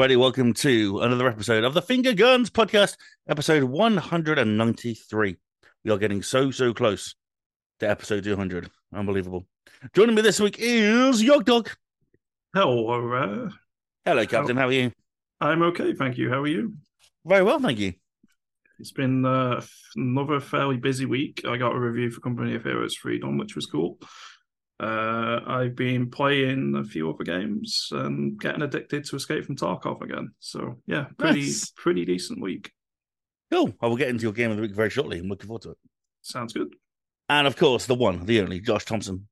everybody. Welcome to another episode of the Finger Guns Podcast, episode 193. We are getting so, so close to episode 200. Unbelievable. Joining me this week is Yog Dog. Hello, uh, Hello, Captain. How are you? I'm okay, thank you. How are you? Very well, thank you. It's been uh, another fairly busy week. I got a review for Company of Heroes Freedom, which was cool. Uh, I've been playing a few other games and getting addicted to Escape from Tarkov again. So yeah, pretty Nice. pretty decent week. Cool. I will get into your game of the week very shortly. I'm looking forward to it. Sounds good. And of course, the one, the only, Josh Thompson.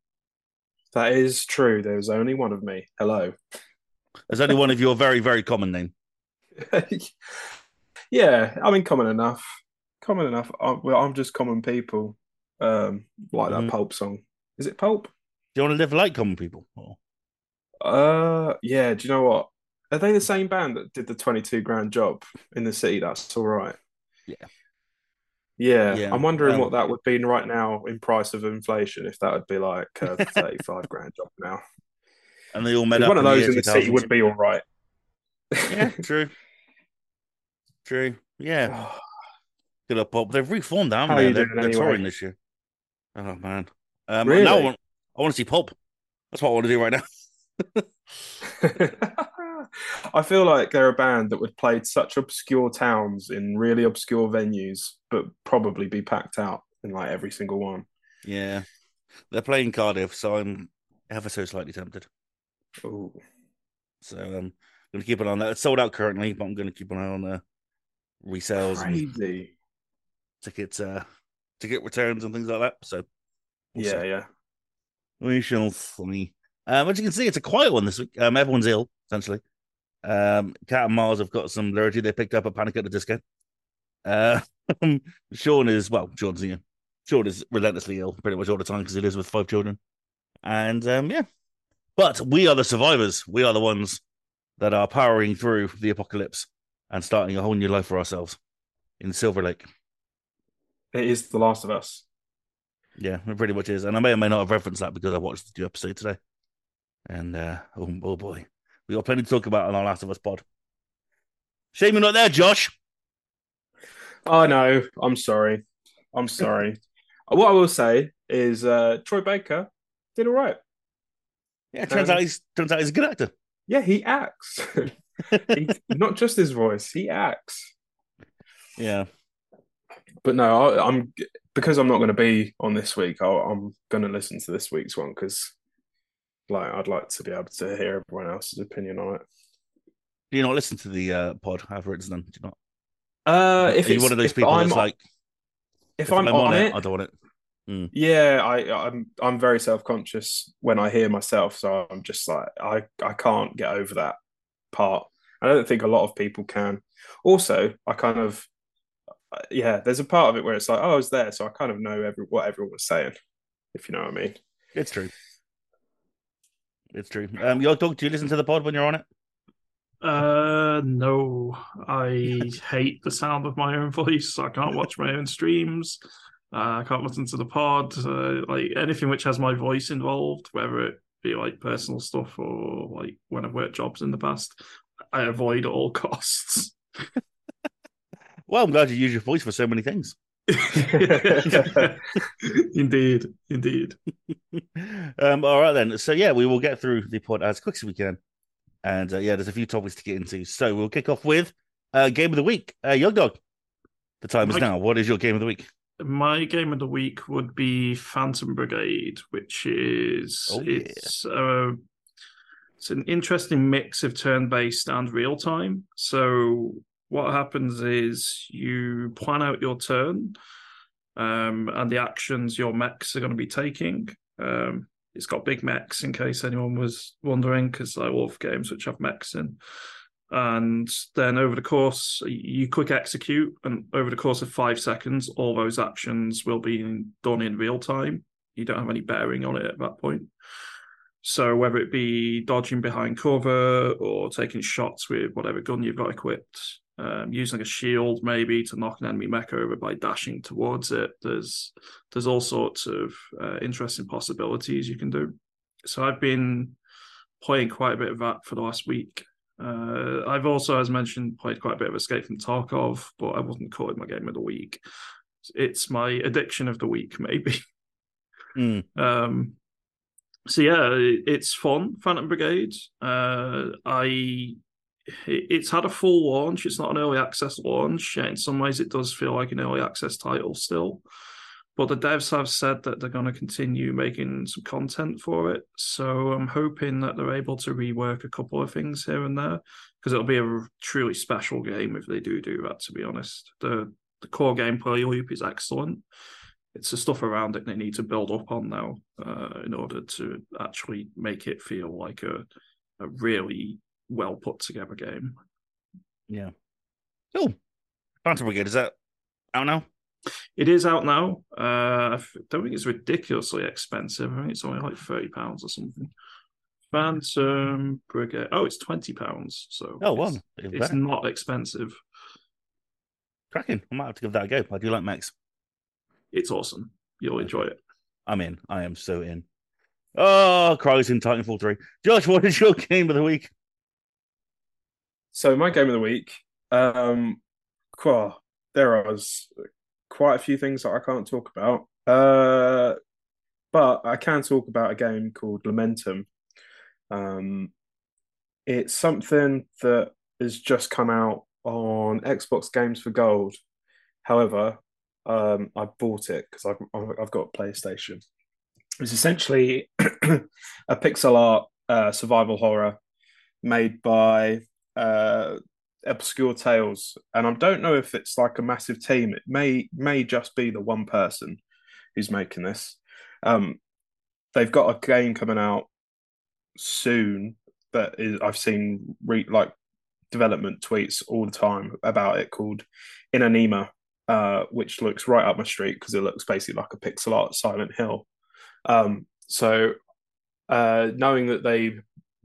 That is true. There's only one of me. Hello. There's only one of your very, very common name. yeah, I mean, common enough. Common enough. I, well, I'm just common people. Um, like Mhm. that Pulp song. Is it Pulp? Do you want to live like common people? Or- Uh, yeah. Do you know what? Are they the same band that did the 22 grand job in the city? That's all right. Yeah. Yeah, Yeah, I'm wondering um, what that would be right now in price of inflation, if that would be like a 35 grand job now. And they all met One of in those the in the city would be all right. Yeah, true. True. Yeah. Good up, Bob. They've reformed, haven't How they? They're, they're anyway? touring this year. Oh man. Um, Really? I want, I want to see Pulp. That's what I want to do right now. I feel like they're a band that would play such obscure towns in really obscure venues, but probably be packed out in like every single one. Yeah, they're playing Cardiff, so I'm ever so slightly tempted. Oh, So um, I'm going to keep an eye on that. It's sold out currently, but I'm going to keep an eye on uh, resales and tickets, uh, ticket returns and things like that. So we'll Yeah, see. yeah. We shall see. Um, as you can see, it's a quiet one this week. Um, everyone's ill essentially. Um, Cat and Mars have got some rarity they picked up at Panic at the Disco. Uh, Sean is well, Sean's know, Sean is relentlessly ill pretty much all the time because he lives with five children, and um, yeah. But we are the survivors. We are the ones that are powering through the apocalypse and starting a whole new life for ourselves in Silver Lake. It is The Last of Us. Yeah, it pretty much is. And I may or may not have referenced that because I watched the new episode today. And uh, oh, oh boy, we got plenty to talk about on our Last of Us pod. Shame you're not there, Josh. Oh no, I'm sorry. I'm sorry. what I will say is uh Troy Baker did all right. Yeah, it turns Um, out he's turns out he's a good actor. Yeah, he acts. he, not just his voice, he acts. Yeah, But no, I, I'm because I'm not going to be on this week. I'll, I'm going to listen to this week's one because, like, I'd like to be able to hear everyone else's opinion on it. do you not listen to the uh, pod after it's done? Do you not? Uh, if Are you one of those people I'm, that's like, if, I'm, on, it, I don't want it. yeah, I I'm I'm very self conscious when I hear myself, so I'm just like I I can't get over that part. I don't think a lot of people can. Also, I kind of yeah, there's a part of it where it's like oh, I was there, so I kind of know every what everyone was saying, if you know what I mean. It's true. It's true. Um, Yogdog. Do you listen to the pod when you're on it? Uh, no, I hate the sound of my own voice. I can't watch my own streams. Uh, I can't listen to the pod. Uh, like anything which has my voice involved, whether it be like personal stuff or like when I've worked jobs in the past, I avoid at all costs. Well, I'm glad you use your voice for so many things. indeed, indeed. um, all right then. So yeah, we will get through the pod as quick as we can, and uh, yeah, there's a few topics to get into. So we'll kick off with uh, game of the week. Uh, Yogdog, the time is now. What is your game of the week? My game of the week would be Phantom Brigade, which is Oh, yeah. it's uh, it's an interesting mix of turn-based and real-time. So what happens is you plan out your turn, um, and the actions your mechs are going to be taking. Um, it's got big mechs, in case anyone was wondering, because I love games which have mechs in. And then over the course, you quick execute, and over the course of five seconds, all those actions will be done in real time. You don't have any bearing on it at that point. So whether it be dodging behind cover or taking shots with whatever gun you've got equipped, um, using a shield maybe to knock an enemy mech over by dashing towards it, there's there's all sorts of uh, interesting possibilities you can do. So I've been playing quite a bit of that for the last week. Uh, I've also, as mentioned, played quite a bit of Escape from Tarkov, but I wasn't calling my game of the week. It's my addiction of the week, maybe. Mm. Um, so yeah, it's fun. Phantom Brigade. Uh, I it's had a full launch. It's not an early access launch. In some ways, it does feel like an early access title still. But the devs have said that they're going to continue making some content for it. So I'm hoping that they're able to rework a couple of things here and there because it'll be a truly special game if they do do that. To be honest, the the core gameplay loop is excellent. It's the stuff around it they need to build up on now uh, in order to actually make it feel like a a really well put together game. Yeah. Cool. Phantom Brigade, is that out now? It is out now. Uh, I don't think it's ridiculously expensive. I think it's only like thirty pounds or something. Phantom Brigade. Oh, it's twenty pounds. So Oh, wow. it's, it's not expensive. Cracking. I might have to give that a go. I do like mechs. It's awesome. You'll enjoy it. I'm in. I am so in. Oh, Cries in Titanfall 3. Josh, what is your game of the week? So my game of the week, um, there was quite a few things that I can't talk about. Uh, but I can talk about a game called Lamentum. Um, it's something that has just come out on Xbox Games for Gold. However, um, I bought it because I've I've got PlayStation. It's essentially a pixel art uh, survival horror made by uh, Obscure Tales, and I don't know if it's like a massive team. It may may just be the one person who's making this. Um, they've got a game coming out soon that is I've seen re- like development tweets all the time about it called Inanima, uh, which looks right up my street because it looks basically like a pixel art Silent Hill. Um, so uh, knowing that they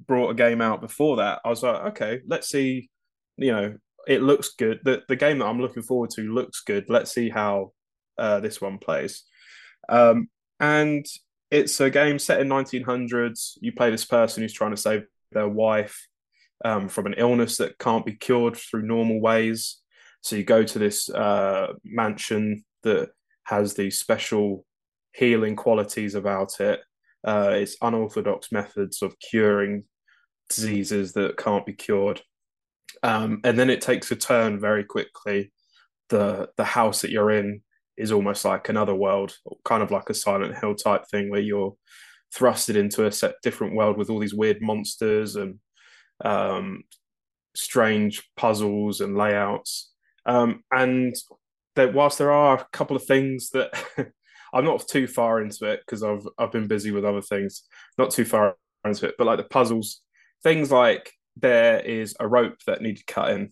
brought a game out before that, I was like, okay, let's see. You know, it looks good. The the game that I'm looking forward to looks good. Let's see how uh, this one plays. Um, and it's a game set in 1900s. You play this person who's trying to save their wife um, from an illness that can't be cured through normal ways. So you go to this uh, mansion that has these special healing qualities about it. Uh, it's unorthodox methods of curing diseases that can't be cured. Um, and then it takes a turn very quickly. The the house that you're in is almost like another world, kind of like a Silent Hill type thing where you're thrusted into a set different world with all these weird monsters and um, strange puzzles and layouts. Um, and that whilst there are a couple of things that I'm not too far into it because I've I've been busy with other things, not too far into it, but like the puzzles, things like there is a rope that needed cutting.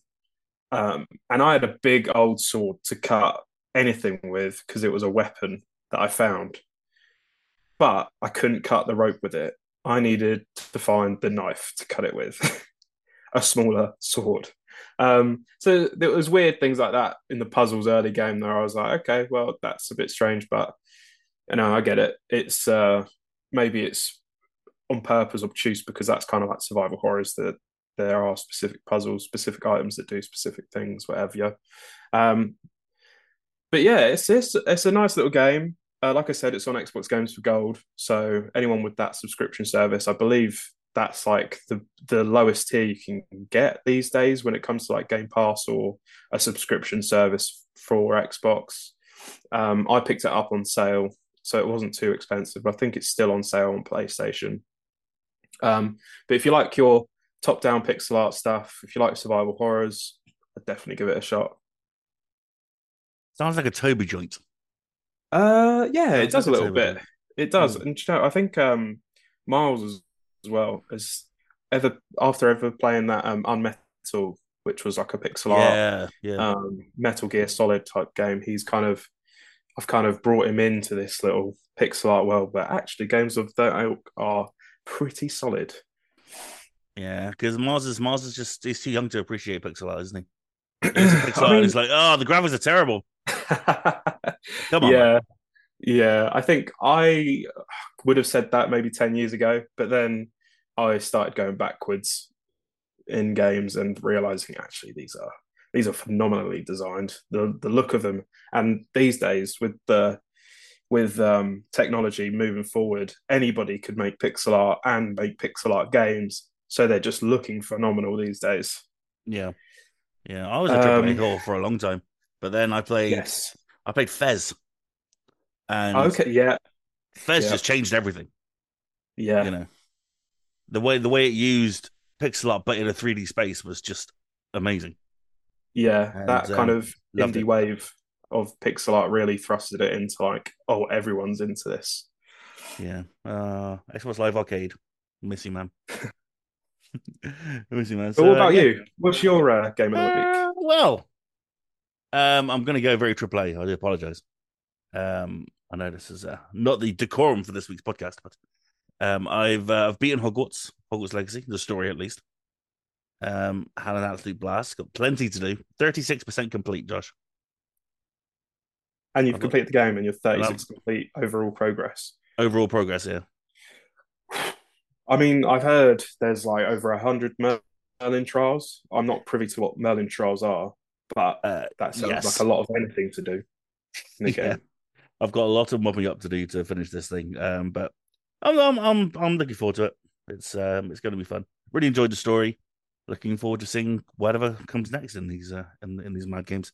Um, and I had a big old sword to cut anything with because it was a weapon that I found. But I couldn't cut the rope with it. I needed to find the knife to cut it with, a smaller sword. Um, so there was weird things like that in the puzzles early game. There, I was like, okay, well, that's a bit strange, but you know, I get it. It's uh, maybe it's on purpose obtuse because that's kind of like survival horrors that there are specific puzzles, specific items that do specific things, whatever. Um, but yeah, it's it's it's a nice little game. Uh, like I said, it's on Xbox Games for Gold. So anyone with that subscription service, I believe that's like the the lowest tier you can get these days when it comes to like Game Pass or a subscription service for Xbox. Um, I picked it up on sale, so it wasn't too expensive. I think it's still on sale on PlayStation. Um, but if you like your top down pixel art stuff, if you like survival horrors, I'd definitely give it a shot. Sounds like a Toby joint. Uh, yeah, it does a little Toby bit. joint. It does, Mm. and you know, I think um, Miles as, as well as ever after ever playing that um, Unmetal, which was like a pixel art Yeah, yeah. um, Metal Gear Solid type game. He's kind of, I've kind of brought him into this little pixel art world, but actually, games of that ilk are pretty solid. Yeah, because Mars is Mars is just he's too young to appreciate pixel art, isn't he? He's pixel I mean- he's like, oh, the graphics are terrible. Come on, yeah, yeah. I think I would have said that maybe ten years ago, but then I started going backwards in games and realizing actually these are these are phenomenally designed. The the look of them, and these days with the with um, technology moving forward, anybody could make pixel art and make pixel art games. So they're just looking phenomenal these days. Yeah, yeah. I was a triple A Um, whore for a long time, but then I played Yes. I played Fez, and Okay. Yeah. Fez yeah. just changed everything. Yeah. You know, the way the way it used pixel art, but in a 3D space, was just amazing. Yeah. And, that kind um, of loved indie it. wave of pixel art really thrusted it into like, oh, everyone's into this. Yeah. Uh, Xbox Live Arcade, miss you, man. miss you, man. But what So, about yeah. you? What's your uh, game of the week? Uh, well, um, I'm going to go very triple A. I do apologize. Um, I know this is uh, not the decorum for this week's podcast, but um, I've uh, I've beaten Hogwarts, Hogwarts Legacy, the story at least. Um, had an absolute blast. Got plenty to do. Thirty six percent complete, Josh. And you've completed the game and you're I've- 36 complete overall progress. Overall progress yeah. I mean, I've heard there's like over a hundred Merlin trials. I'm not privy to what Merlin trials are, but Uh, that sounds yes. like a lot of anything to do in the Yeah. game. I've got a lot of mopping up to do to finish this thing. Um, but I'm I'm I'm, I'm looking forward to it. It's um it's going to be fun. Really enjoyed the story. Looking forward to seeing whatever comes next in these uh in, in these mad games.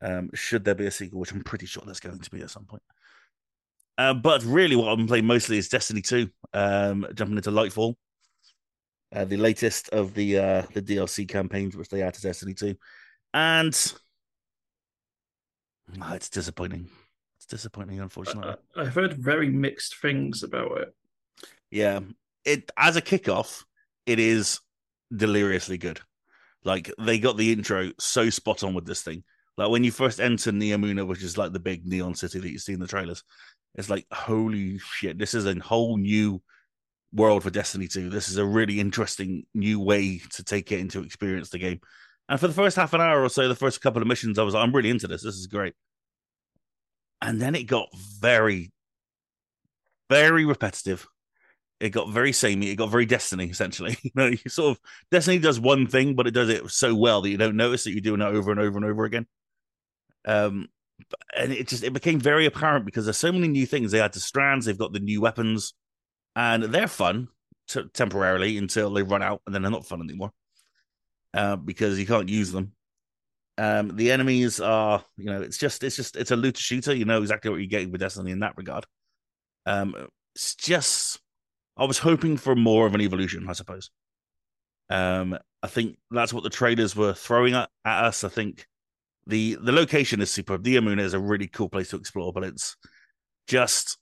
Um, should there be a sequel, which I'm pretty sure there's going to be at some point. Uh, but really, what I'm playing mostly is Destiny 2. Um, jumping into Lightfall, uh, the latest of the uh the DLC campaigns which they add to Destiny 2, and ah, it's disappointing. It's disappointing, unfortunately. I- I've heard very mixed things about it. Yeah, it as a kickoff, it is deliriously good. Like they got the intro so spot on with this thing. Like when you first enter Neomuna, which is like the big neon city that you see in the trailers, it's like holy shit, this is a whole new world for Destiny 2. This is a really interesting new way to take it into experience the game. And for the first half an hour or so, the first couple of missions, I was like, I'm really into this. This is great. And then it got very, very repetitive it got very samey. It got very Destiny, essentially. You know, you sort of Destiny does one thing, but it does it so well that you don't notice that you're doing it over and over and over again. Um, and it just it became very apparent because there's so many new things. They had the strands, they've got the new weapons, and they're fun t- temporarily until they run out, and then they're not fun anymore. Uh, because you can't use them. Um, the enemies are, you know, it's just it's just it's a looter shooter. You know exactly what you're getting with Destiny in that regard. Um, it's just I was hoping for more of an evolution, I suppose. Um, I think that's what the traders were throwing at, at us. I think the the location is superb. Neomuna is a really cool place to explore, but it's just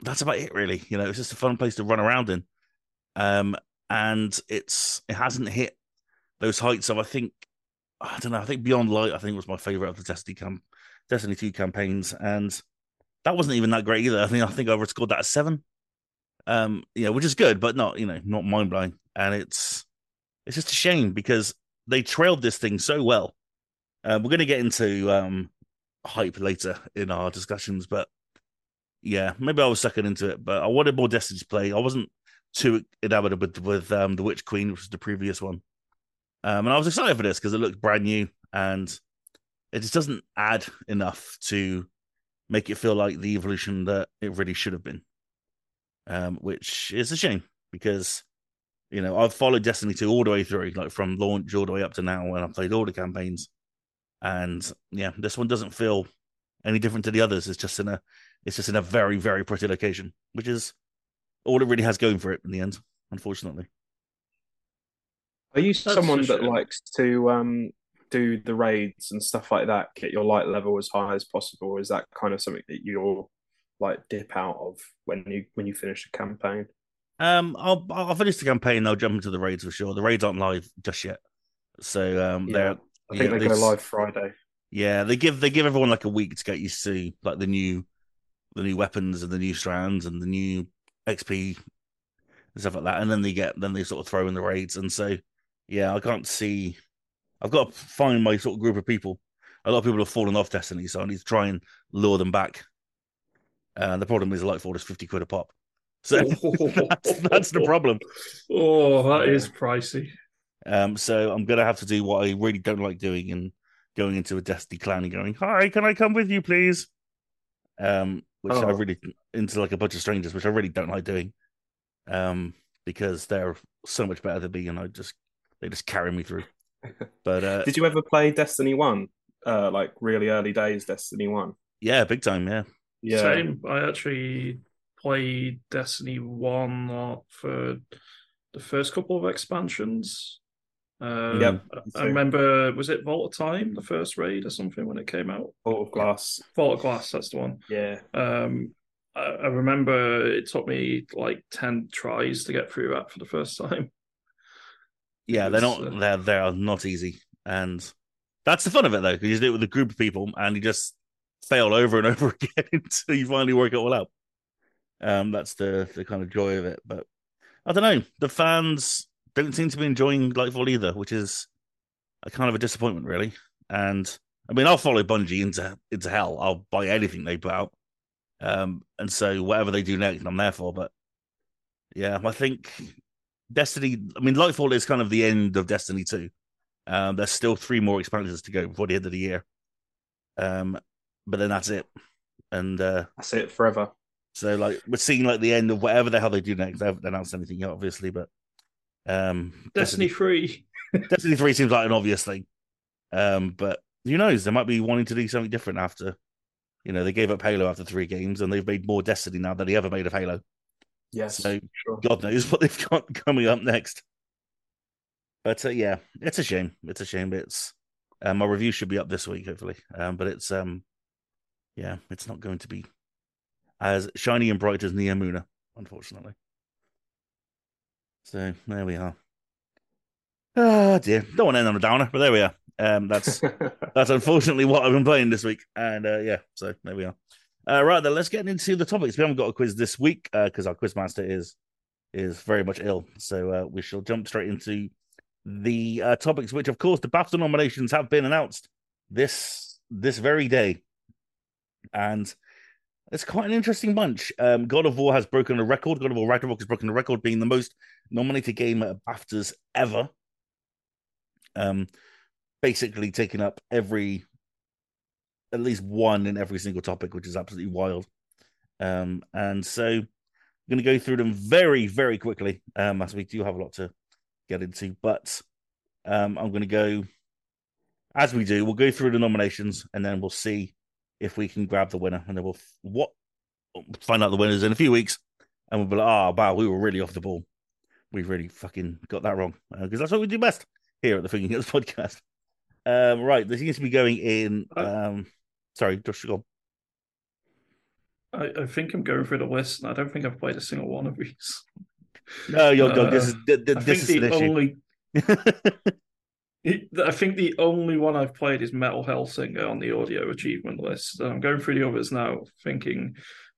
that's about it, really. You know, it's just a fun place to run around in. Um, and it's it hasn't hit those heights of I think I don't know. I think Beyond Light I think was my favorite of the Destiny cam Destiny two campaigns, and that wasn't even that great either. I think I think I scored that a seven um know which is good but not you know not mind blowing and it's it's just a shame because they trailed this thing so well uh, we're going to get into um hype later in our discussions but yeah maybe i was sucking into it but i wanted more destiny to play. I wasn't too enamored with with um the witch queen which was the previous one. Um and i was excited for this because it looked brand new and it just doesn't add enough to make it feel like the evolution that it really should have been. Um, which is a shame because you know I've followed Destiny 2 all the way through, like from launch all the way up to now, and I've played all the campaigns. And yeah, this one doesn't feel any different to the others. It's just in a it's just in a very, very pretty location, which is all it really has going for it in the end, unfortunately. Are you That's someone that shame. likes to um, do the raids and stuff like that, get your light level as high as possible? Is that kind of something that you'll like dip out of when you when you finish a campaign? Um, I'll I'll finish the campaign. I'll jump into the raids for sure. The raids aren't live just yet, so um, Yeah, they're I think yeah, they go live Friday. Yeah, they give they give everyone like a week to get used to like the new the new weapons and the new strands and the new XP and stuff like that, and then they get then they sort of throw in the raids, and so yeah, I can't see. I've got to find my sort of group of people. A lot of people have fallen off Destiny, so I need to try and lure them back. Uh, the problem is Lightfall is fifty quid a pop, so that's, that's the problem. Oh, that is pricey. Um, so I'm gonna have to do what I really don't like doing and going into a Destiny clan and going, "Hi, can I come with you, please?" Um, which I Oh. really into like a bunch of strangers, which I really don't like doing. Um, because they're so much better than me, and I just they just carry me through. But uh, Did you ever play Destiny One? Uh, like really early days, Destiny One. yeah, big time, yeah. Yeah, Same. I actually played Destiny 1 lot for the first couple of expansions. Um, Yep, I- I remember, was it Vault of Time, the first raid or something when it came out? Vault of Glass. Vault of Glass, that's the one. Yeah, Um, I, I remember it took me like 10 tries to get through that for the first time. Yeah, they're not uh, they're they're not easy, and that's the fun of it though, because you do it with a group of people and you just fail over and over again until you finally work it all out. Um, that's the the kind of joy of it. But I don't know, the fans don't seem to be enjoying Lightfall either, which is a kind of a disappointment, really. And I mean, I'll follow Bungie into into hell. I'll buy anything they put out, um, and so whatever they do next, I'm there for. But yeah, I think Destiny. I mean, Lightfall is kind of the end of Destiny two. Um, there's still three more expansions to go before the end of the year. Um, but then that's it. And uh, that's it forever. so like we're seeing like the end of whatever the hell they do next. They haven't announced anything yet, obviously, but um, Destiny 3. Destiny three seems like an obvious thing. Um, but who knows? They might be wanting to do something different after. You know, they gave up Halo after three games, and they've made more Destiny now than they ever made of Halo. Yes, So sure. God knows what they've got coming up next. But uh, yeah, it's a shame. It's a shame. It's um, my review should be up this week, hopefully. Um, but it's um, yeah, it's not going to be as shiny and bright as Neomuna, unfortunately. So there we are. Ah dear, don't want to end on a downer, but there we are. Um, that's that's unfortunately what I've been playing this week, and uh, yeah, so there we are. Uh, right then, let's get into the topics. We haven't got a quiz this week because our quiz master is is very much ill, so uh, we shall jump straight into the uh, topics. Which, of course, the BAFTA nominations have been announced this this very day, and it's quite an interesting bunch. Um, God of War has broken a record. God of War Ragnarok has broken a record, being the most nominated game at BAFTAs ever. Um, basically taking up every at least one in every single topic, which is absolutely wild. Um, and so I'm going to go through them very, very quickly, um, as we do have a lot to get into. But um, I'm going to go, as we do, we'll go through the nominations and then we'll see if we can grab the winner. And then we'll f- what find out the winners in a few weeks. And we'll be like, oh, wow, we were really off the ball. We really fucking got that wrong. Because that's what we do best here at the Finger Guns podcast. Um, right, this seems to be going in. Um, sorry, Josh, go. I, I think I'm going through the list, and I don't think I've played a single one of these. No, you're good. This Uh, is th- th- I this think is the issue. only I think the only one I've played is Metal Hellsinger on the audio achievement list. And I'm going through the others now, thinking,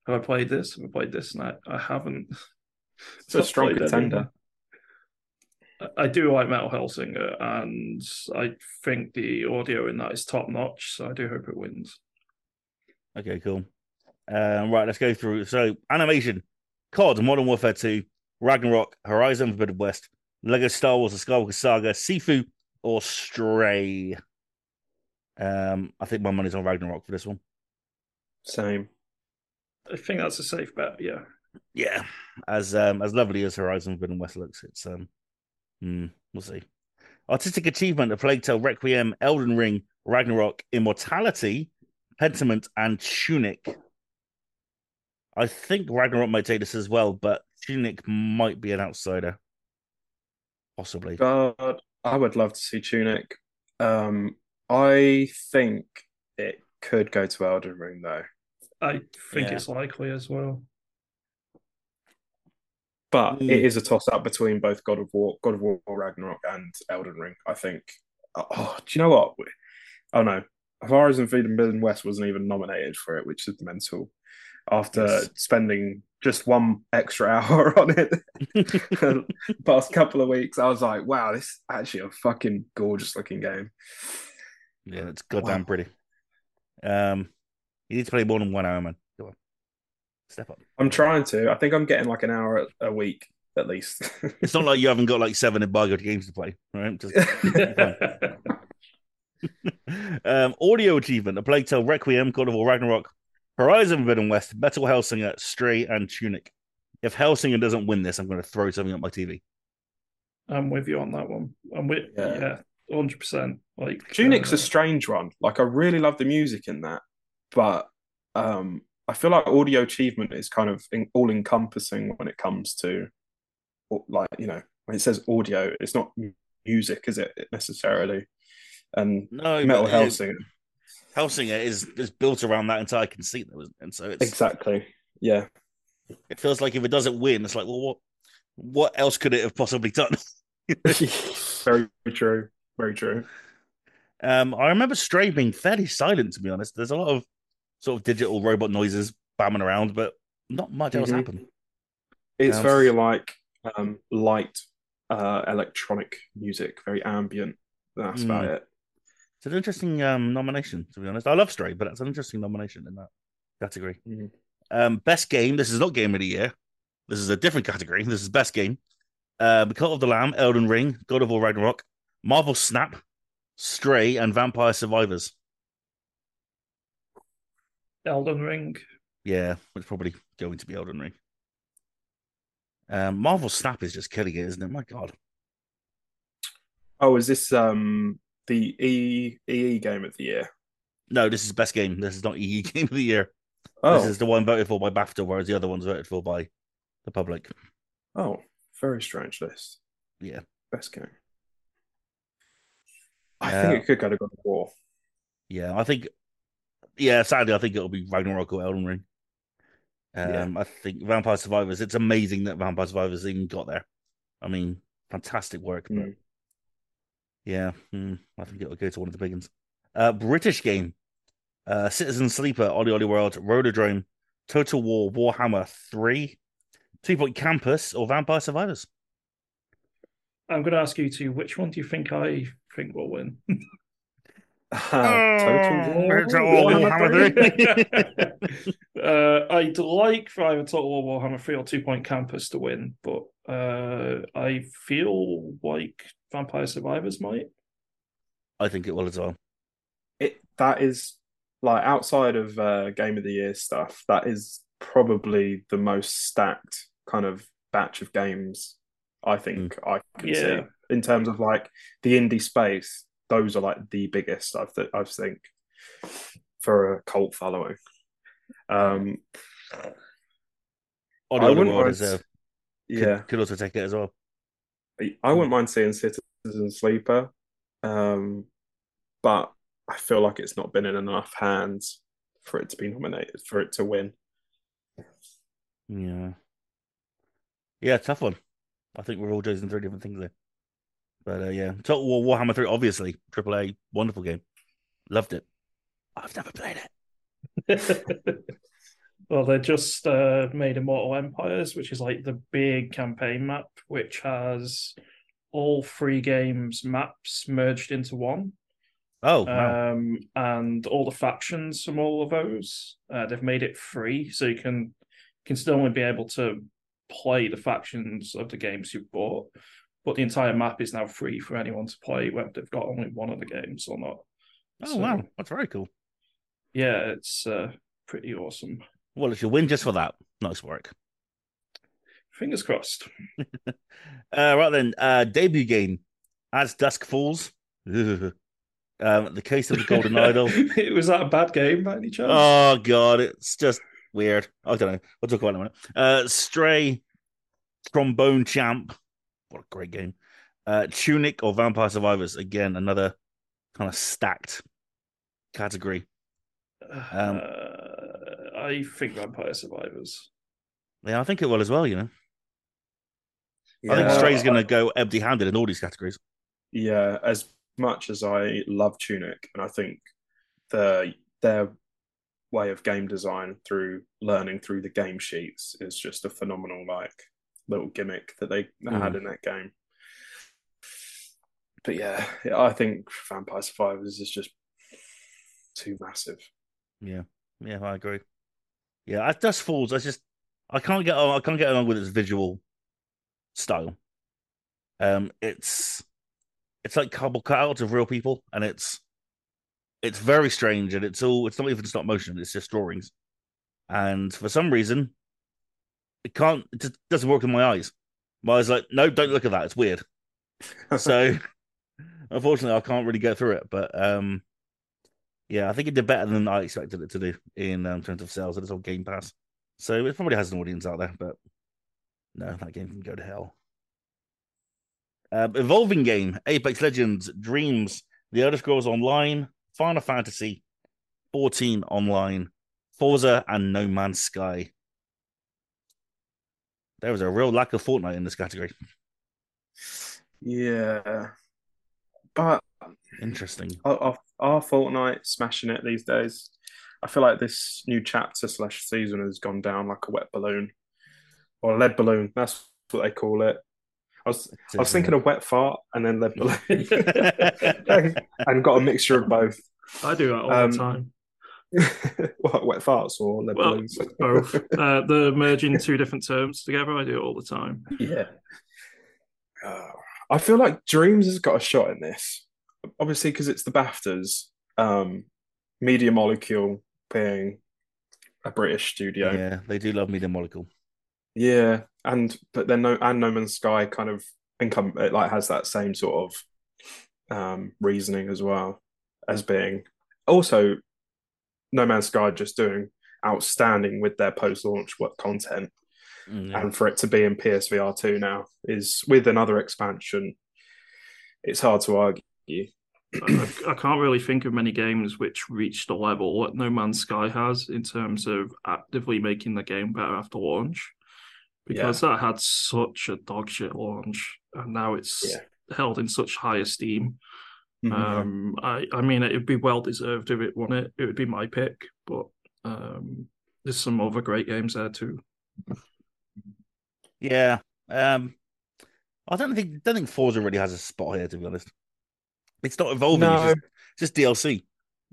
have I played this? Have I played this? And I, I haven't. It's a strong contender. I- do like Metal Hellsinger, and I think the audio in that is top notch. So I do hope it wins. Okay, cool. Um, right, let's go through. So, animation, COD, Modern Warfare 2, Ragnarok, Horizon Forbidden West, Lego Star Wars: The Skywalker Saga, Sifu, or Stray. Um, I think my money's on Ragnarok for this one. Same. I think that's a safe bet. Yeah. Yeah, as um as lovely as Horizon Forbidden West looks, it's um, hmm, we'll see. Artistic achievement: A Plague Tale, Requiem, Elden Ring, Ragnarok, Immortality, Pentiment, and Tunic. I think Ragnarok might take this as well, but Tunic might be an outsider, possibly. God, I would love to see Tunic. Um, I think it could go to Elden Ring though, I think Yeah. it's likely as well. but Mm. it is a toss up between both God of War, God of War Ragnarok, and Elden Ring. I think. Oh, do you know what? Oh no, Horizon Forbidden West wasn't even nominated for it, which is mental. After Yes. spending just one extra hour on it the past couple of weeks, I was like, wow, this is actually a fucking gorgeous looking game. yeah, it's goddamn Wow. pretty. Um, you need to play more than one hour, man. Come on, step up. I'm trying to. I think I'm getting like an hour a, a week at least. It's not like you haven't got like seven embargoed games to play, right? Just, um, audio achievement: A Plague Tale, Requiem, God of War, Ragnarok, Horizon Forbidden West, Metal Hellsinger, Stray, and Tunic. If Hellsinger doesn't win this, I'm going to throw something at my TV. I'm with you on that one. I'm with Yeah. yeah, hundred percent. Like Tunic's uh, a strange one. Like I really love the music in that, but um, I feel like audio achievement is kind of all encompassing when it comes to, like you know, when it says audio, it's not music, is it necessarily? And No, Metal but it- Hellsinger, Hellsinger is is built around that entire conceit, though, isn't it? and so it's exactly. Yeah, it feels like if it doesn't win, it's like, well, what what else could it have possibly done? very true. Very true. Um, I remember Stray being fairly silent, to be honest. There's a lot of sort of digital robot noises bombing around, but not much else Mhm. happened. It's Sounds- very like um, light uh, electronic music, very ambient. That's about Mm. it. It's an interesting um, nomination, to be honest. I love Stray, but that's an interesting nomination in that category. Mhm. Um, best game. This is not game of the year. This is a different category. This is best game. Uh, Cult of the Lamb, Elden Ring, God of War Ragnarok, Marvel Snap, Stray, and Vampire Survivors. Elden Ring. Yeah, it's probably going to be Elden Ring. Um, Marvel Snap is just killing it, isn't it? My God. Oh, is this um the EE game of the year? No, this is best game. This is not EE Game of the Year. Oh, This is the one voted for by BAFTA, whereas the other one's voted for by the public. oh, very strange list. Yeah. Best game. I Yeah. think it could go to God of War. Yeah, I think. Yeah, sadly, I think it'll be Ragnarok or Elden Ring. Um, Yeah. I think Vampire Survivors. It's amazing that Vampire Survivors even got there. I mean, fantastic work. But Mm. Yeah, hmm, I think it'll go to one of the big ones. Uh, British game, uh, Citizen Sleeper, OlliOlli World, Rollerdrome, Total War, Warhammer Three, Two Point Campus, or Vampire Survivors. I'm going to ask you two. Which one do you think I think will win? Total War. Total War Warhammer uh, I'd like for either Total War Warhammer 3 or Two Point Campus to win, but uh, I feel like Vampire Survivors might. I think it will as well. It that is like outside of uh, game of the year stuff. That is probably the most stacked kind of batch of games I think I can see in terms of like the indie space. Those are like the biggest I've th- I think for a cult following. Um, Ollie I wouldn't mind- is, uh, could, yeah, could also take it as well. I wouldn't mind seeing Citizen Sleeper, um, but I feel like it's not been in enough hands for it to be nominated for it to win. Yeah. Yeah, tough one. I think we're all choosing three different things there. But uh, yeah, Total War Warhammer 3, obviously, AAA, wonderful game. Loved it. I've never played it. well, they just uh, made Immortal Empires, which is like the big campaign map, which has all three games maps merged into one. Oh, wow. um, and all the factions from all of those. Uh, they've made it free, so you can can still only be able to play the factions of the games you bought, but the entire map is now free for anyone to play, whether they've got only one of the games or not. oh, so- wow. That's very cool. Yeah, it's uh, pretty awesome. Well, if you win just for that, nice work. Fingers crossed. Uh, right then, uh, debut game as Dusk Falls. um, the case of the Golden Idol. it was that a bad game by any chance? Oh god, it's just weird. I don't know. We'll talk about it in a minute. Uh, Stray, Trombone Champ. What a great game. Uh, Tunic or Vampire Survivors. Again, another kind of stacked category. um, uh, I think Vampire Survivors. Yeah, I think it will as well. You know, I think Stray's going to go empty-handed in all these categories. Yeah, as much as I love Tunic, and I think the their way of game design through learning through the game sheets is just a phenomenal like little gimmick that they mm. had in that game. But yeah, I think Vampire Survivors is just too massive. Yeah, yeah, I agree. Yeah, as Dusk Falls, I just I can't get on. I can't get along with its visual style. Um, it's it's like cardboard cutouts of real people, and it's it's very strange, and it's all it's not even stop motion; it's just drawings. And for some reason, it can't. It just doesn't work in my eyes. My eyes like, no, don't look at that. It's weird. so, unfortunately, I can't really go through it. But um, yeah, I think it did better than I expected it to do in um, terms of sales. It's on Game Pass, so it probably has an audience out there. But no, that game can go to hell. Uh, evolving game: Apex Legends, Dreams, The Elder Scrolls Online, Final Fantasy 14 Online, Forza, and No Man's Sky. There was a real lack of Fortnite in this category. Yeah, but Interesting. are, are Fortnite smashing it these days? I feel like this new chapter slash season has gone down like a wet balloon or a lead balloon. That's what they call it. I was I was thinking of wet fart and then lead balloon, and got a mixture of both. I do that all Um, the time. what wet farts or lead Well, balloons? both. Uh, the merging two different terms together, I do it all the time. Yeah. Uh, I feel like Dreams has got a shot in this. Obviously, because it's the BAFTAs. Um, Media Molecule being a British studio. Yeah. They do love Media Molecule. Yeah, and but then no and No Man's Sky kind of income it like has that same sort of um reasoning as well as being also No Man's Sky just doing outstanding with their post-launch work content Mm, yeah. and for it to be in PSVR two now is with another expansion. It's hard to argue. I, I can't really think of many games which reached the level that No Man's Sky has in terms of actively making the game better after launch. Because that had such a dogshit launch, and now it's Yeah. held in such high esteem. Mhm. Um, I, I mean, it'd be well deserved if it won it. It would be my pick, but um, there's some other great games there too. Yeah. Um, I don't think don't think Forza really has a spot here. To be honest, it's not evolving. No. It's just, just DLC.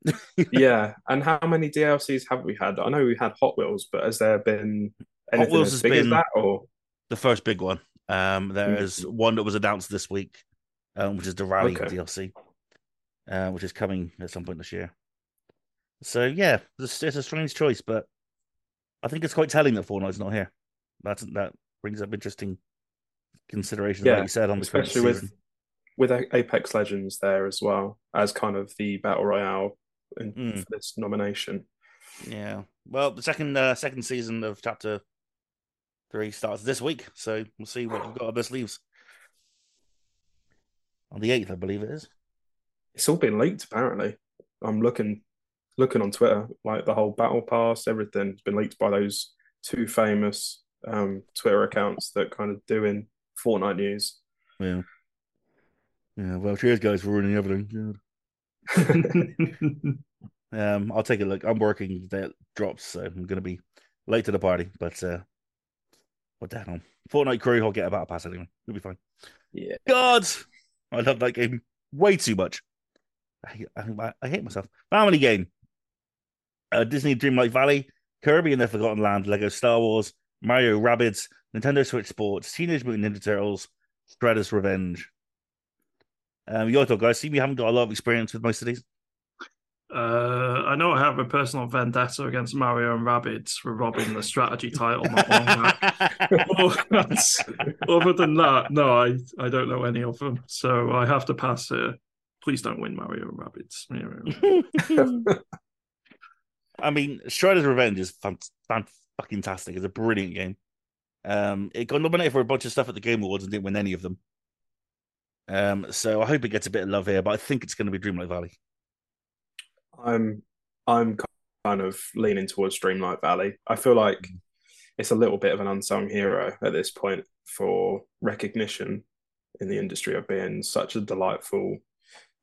yeah, and how many DLCs have we had? I know we had Hot Wheels, but has there been anything Hot Wheels as has big as been- that? Or The first big one. Um, there is one that was announced this week, um, which is the Rally Okay. DLC, uh, which is coming at some point this year. So yeah, it's, it's a strange choice, but I think it's quite telling that Fortnite's not here. That's that brings up interesting considerations, Yeah, like you said, on the especially with season. With Apex Legends there as well as kind of the battle royale in, Mm. for this nomination. Yeah. Well, the second uh, second season of Chapter Three starts this week, so we'll see what we've got up our sleeves. On the eighth, I believe it is. It's all been leaked apparently. I'm looking looking on Twitter, like the whole battle pass, everything's been leaked by those two famous um, Twitter accounts that kind of doing Fortnite news. Yeah. Yeah. Well, cheers, guys, for ruining everything. Um, I'll take a look. I'm working that drops, so I'm gonna be late to the party. But uh, what the hell? Fortnite crew, I'll get about a battle pass anyway. It'll be fine. yeah. God, I love that game way too much. I hate, I, I hate myself. Family game. Uh, Disney Dreamlight Valley, Kirby and the Forgotten Land, Lego Star Wars, Mario Rabbids, Nintendo Switch Sports, Teenage Mutant Ninja Turtles, Shredder's Revenge. Um, your talk, guys. See, we haven't got a lot of experience with most of these. Uh, I know I have a personal vendetta against Mario and Rabbids for robbing the strategy title. But other than that, no, I, I don't know any of them. So I have to pass here. Please don't win Mario and Rabbids. I mean, Shredder's Revenge is fan, fan fucking tastic. It's a brilliant game. Um, it got nominated for a bunch of stuff at the Game Awards and didn't win any of them. Um, so I hope it gets a bit of love here, but I think it's going to be Dreamlight Valley. I'm I'm kind of leaning towards Dreamlight Valley. I feel like Mm. it's a little bit of an unsung hero at this point for recognition in the industry of being such a delightful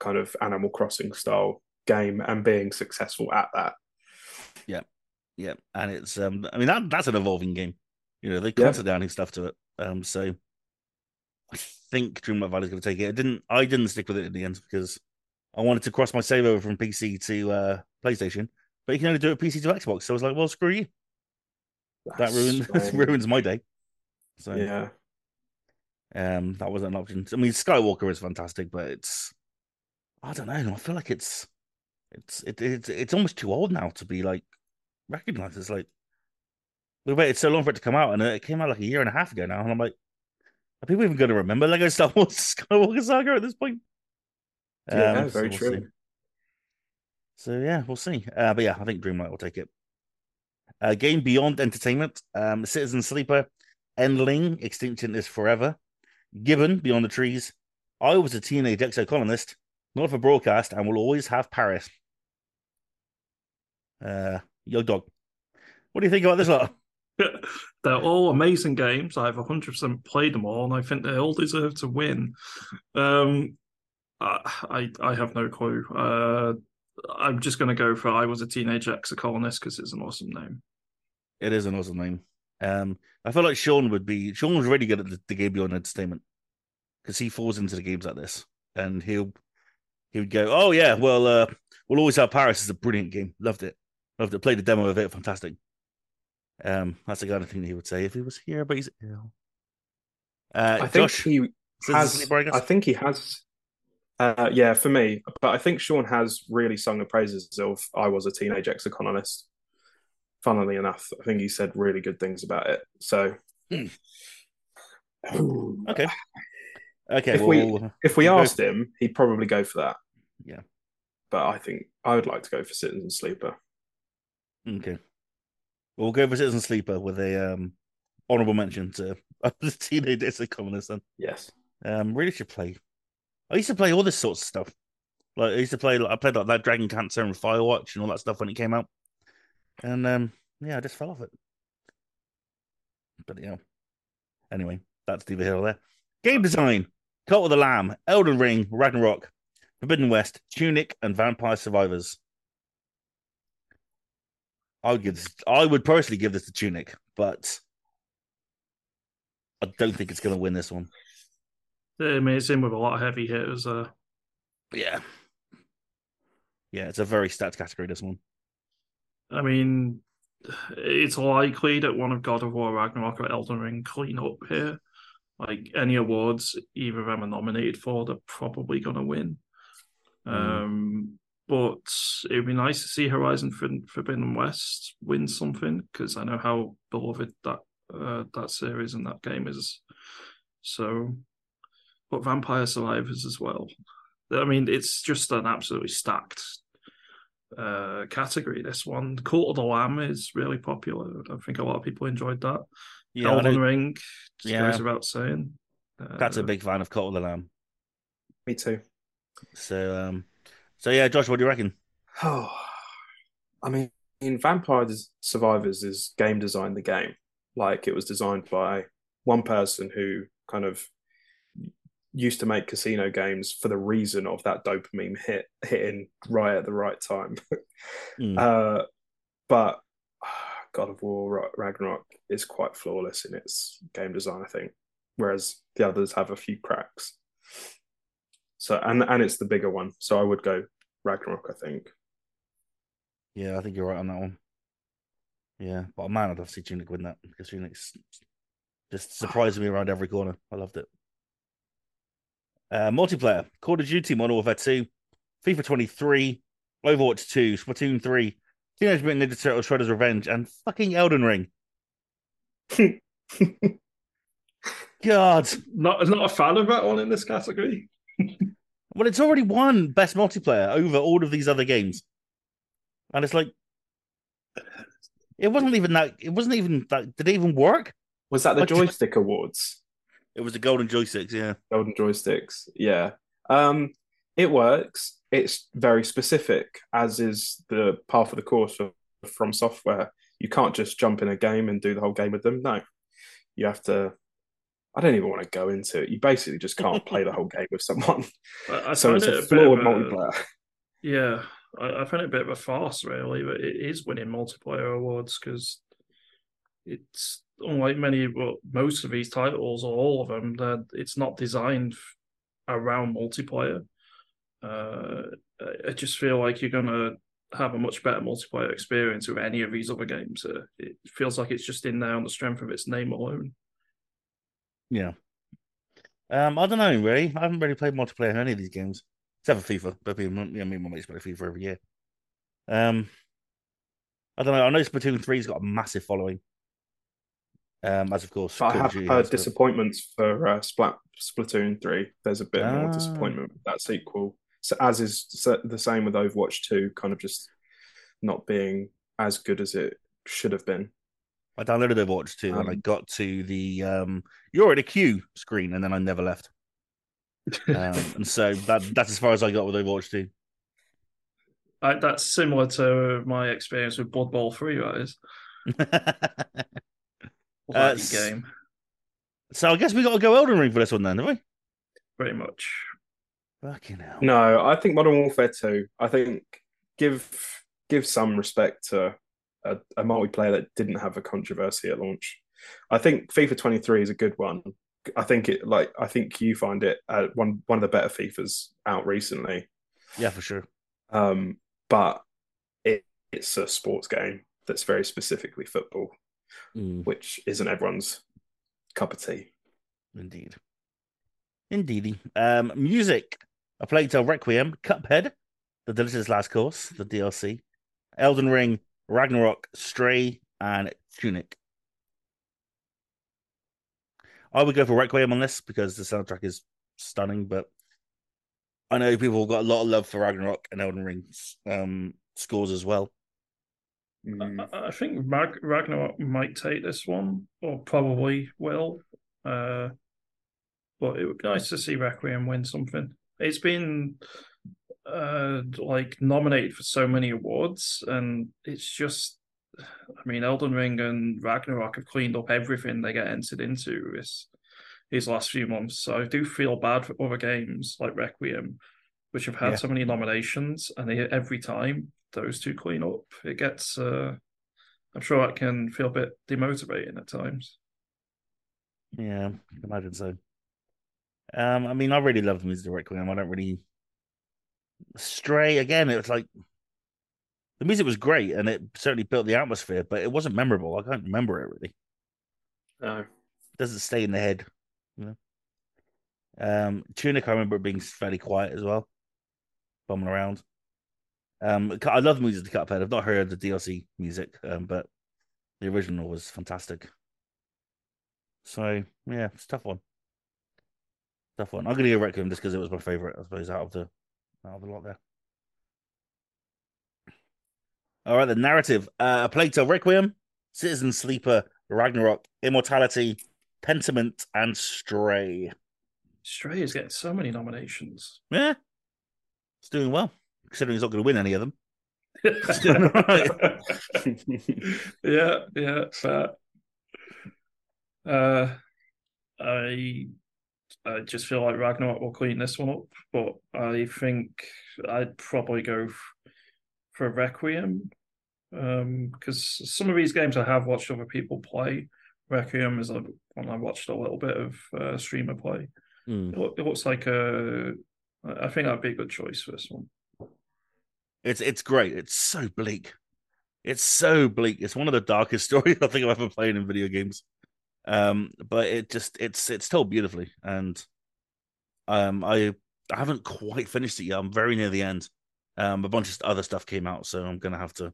kind of Animal Crossing style game and being successful at that. Yeah, yeah, and it's um, I mean that that's an evolving game. You know, they Yeah. constantly adding stuff to it. Um, so I think Dreamlight Valley is going to take it. I didn't, I didn't stick with it in the end because I wanted to cross my save over from PC to uh PlayStation, but you can only do it PC to Xbox. So I was like, well, screw you. That That's ruins strange. ruins my day. So Yeah. Um, that wasn't an option. I mean, Skywalker is fantastic, but it's I don't know. I feel like it's it's it, it's it's almost too old now to be like recognized. It's like we waited so long for it to come out, and it came out like a year and a half ago now, and I'm like, are people even going to remember Lego Star Wars Skywalker Saga at this point? Yeah, Um, so very we'll true. see. So yeah, we'll see. Uh, but yeah, I think Dreamlight will take it. Uh, game Beyond Entertainment, um, Citizen Sleeper, Endling, Extinction is Forever, Gibbon, Beyond the Trees. I was a teenage exocolonist, not for broadcast, and will always have Paris. Uh, Yogdog. What do you think about this lot? They're all amazing games. I've 100% played them all, and I think they all deserve to win. Um, I I, have no clue. Uh, I'm just going to go for I was a teenage exocolonist because it's an awesome name. It is an awesome name. Um, I feel like Sean would be. Sean was really good at the, the game Beyond Entertainment because he falls into the games like this, and he'll he would go, "Oh yeah, well, uh, we'll always have Paris is a brilliant game. Loved it, loved it. Played the demo of it, fantastic." Um, that's the kind of thing he would say if he was here, but he's ill. Uh, I think Josh, he has. I think he has. Uh, yeah, for me, but I think Sean has really sung the praises of "I Was a Teenage Exocolonist." Funnily enough, I think he said really good things about it. So, Hmm. Okay. okay, If well, we- if we we'll asked him, he'd probably go for that. Yeah. but I think I would like to go for Citizen Sleeper. Okay. We'll go for Citizen Sleeper with a um honorable mention to the Teenage Exocolonist. Then Yes. um, really should play. I used to play all this sorts of stuff. Like I used to play. Like, I played like that Dragon Cancer and Firewatch and all that stuff when it came out. And um, yeah, I just fell off it. But yeah. Anyway, that's neither here or there. Game design: Cult of the Lamb, Elden Ring, Ragnarok, Forbidden West, Tunic, and Vampire Survivors. I would give this. I would personally give this to Tunic, but I don't think it's going to win this one. They're amazing with a lot of heavy hitters. Uh, Yeah, yeah, it's a very stats category. This one. I mean, it's likely that one of God of War, Ragnarok, or Elden Ring clean up here. Like any awards either of them are nominated for, they're probably going to win. Mm. Um, but it would be nice to see Horizon Forbidden Forbidden West win something because I know how beloved that uh, that series and that game is. So, but Vampire Survivors as well. I mean, it's just an absolutely stacked uh, category. This one, Cult of the Lamb, is really popular. I think a lot of people enjoyed that. Yeah, Elden Ring just Yeah. goes without saying. Uh, Cat's a big fan of Cult of the Lamb. Me too. So, um, so yeah, Josh, what do you reckon? Oh, I mean, in Vampire Survivors is game design the game. Like it was designed by one person who kind of used to make casino games for the reason of that dopamine hit hitting right at the right time. Hmm. Uh, but God of War Ragnarok is quite flawless in its game design, I think, whereas the others have a few cracks. So and and it's the bigger one, so I would go Ragnarok. I think. Yeah, I think you're right on that one. Yeah, but man, I'd love to see Tunic win that because Tunic's just surprising me around every corner. I loved it. Uh, multiplayer: Call of Duty, Modern Warfare 2, FIFA 23, Overwatch 2, Splatoon 3, Teenage Mutant Ninja Turtles: Shredder's Revenge, and fucking Elden Ring. God, Not not a fan of that one in this category. well, it's already won best multiplayer over all of these other games, and it's like it wasn't even that. It wasn't even that. Did it even work? Was that the What- joystick awards? It was the golden joysticks, yeah. Golden joysticks. Yeah. Um, it works. It's very specific, as is the path of the course of, FromSoftware. You can't just jump in a game and do the whole game with them. No, you have to. I don't even want to go into it. You basically just can't play the whole game with someone. I, I so it's it a flawed a- multiplayer. Yeah, I, I find it a bit of a farce, really, but it is winning multiplayer awards because it's unlike many, well, most of these titles or all of them, that it's not designed around multiplayer. Uh, I- just feel like you're gonna have a much better multiplayer experience with any of these other games. Uh, it feels like it's just in there on the strength of its name alone. Yeah. Um, I don't know really. I haven't really played multiplayer in any of these games, except for FIFA. But me, and- me and my mates play FIFA every year. Um, I don't know. I know Splatoon three's got a massive following. Um, as of course, I have heard disappointments for uh, Splat Splatoon three. There's a bit more Ah. disappointment with that sequel. So as is the same with Overwatch two, kind of just not being as good as it should have been. I downloaded Overwatch 2 and I Um, got to the um you're in a queue screen and then I never left. Um, and so that that's as far as I got with Overwatch 2. I, that's similar to my experience with Blood Bowl 3, that is. Uh, game, so I guess we got to go Elden Ring for this one then, have we? pretty much. Fucking hell. No, I think Modern Warfare two. I think give give some respect to a, a multiplayer that didn't have a controversy at launch. I think FIFA twenty three is a good one. I think it like I think you find it uh, one one of the better FIFAs out recently. Yeah, for sure. Um, but it, it's a sports game that's very specifically football, Mm, which isn't everyone's cup of tea. indeed. Indeedy. Um, music. A Plague Tale Requiem, Cuphead, The Delicious Last Course, the DLC, Elden Ring, Ragnarok, Stray, and Tunic. I would go for Requiem on this because the soundtrack is stunning, but I know people have got a lot of love for Ragnarok and Elden Ring um, scores as well. Mm. I, I think Rag- Ragnarok might take this one, or probably will. Uh, but it would be nice to see Requiem win something. It's been uh, like nominated for so many awards, and it's just, I mean, Elden Ring and Ragnarok have cleaned up everything they get entered into this these last few months. So I do feel bad for other games like Requiem, which have had Yeah. so many nominations, and they, every time those two clean up, it gets. Uh, I'm sure that can feel a bit demotivating at times. Yeah, I imagine so. Um, I mean, I really love the music of Requiem. I don't really stray again. It was like the music was great and it certainly built the atmosphere, but it wasn't memorable. I can't remember it really. No. It doesn't stay in the head, you know. Um, Tunic, I remember it being fairly quiet as well, bumming around. Um, I love the music to the Cuphead. I've not heard the DLC music, um, but the original was fantastic. So yeah, it's a tough one. Tough one. I'm gonna go Requiem just because it was my favorite, I suppose, out of the out of the lot there. All right, the narrative: uh, A Plague Tale Requiem, Citizen Sleeper, Ragnarok, Immortality, Pentiment, and Stray. Stray is getting so many nominations. Yeah, it's doing well, considering he's not going to win any of them. yeah, yeah, fair. Uh, I I just feel like Ragnarok will clean this one up, but I think I'd probably go for Requiem. Um, because some of these games I have watched other people play. Requiem is a one I watched a little bit of uh, streamer play. Hmm. It, loo- it looks like a. I think that'd be a good choice for this one. It's it's great. It's so bleak. It's so bleak. It's one of the darkest stories I think I've ever played in video games. Um, but it just it's it's told beautifully, and um, I I haven't quite finished it yet. I'm very near the end. Um, a bunch of other stuff came out, so I'm gonna have to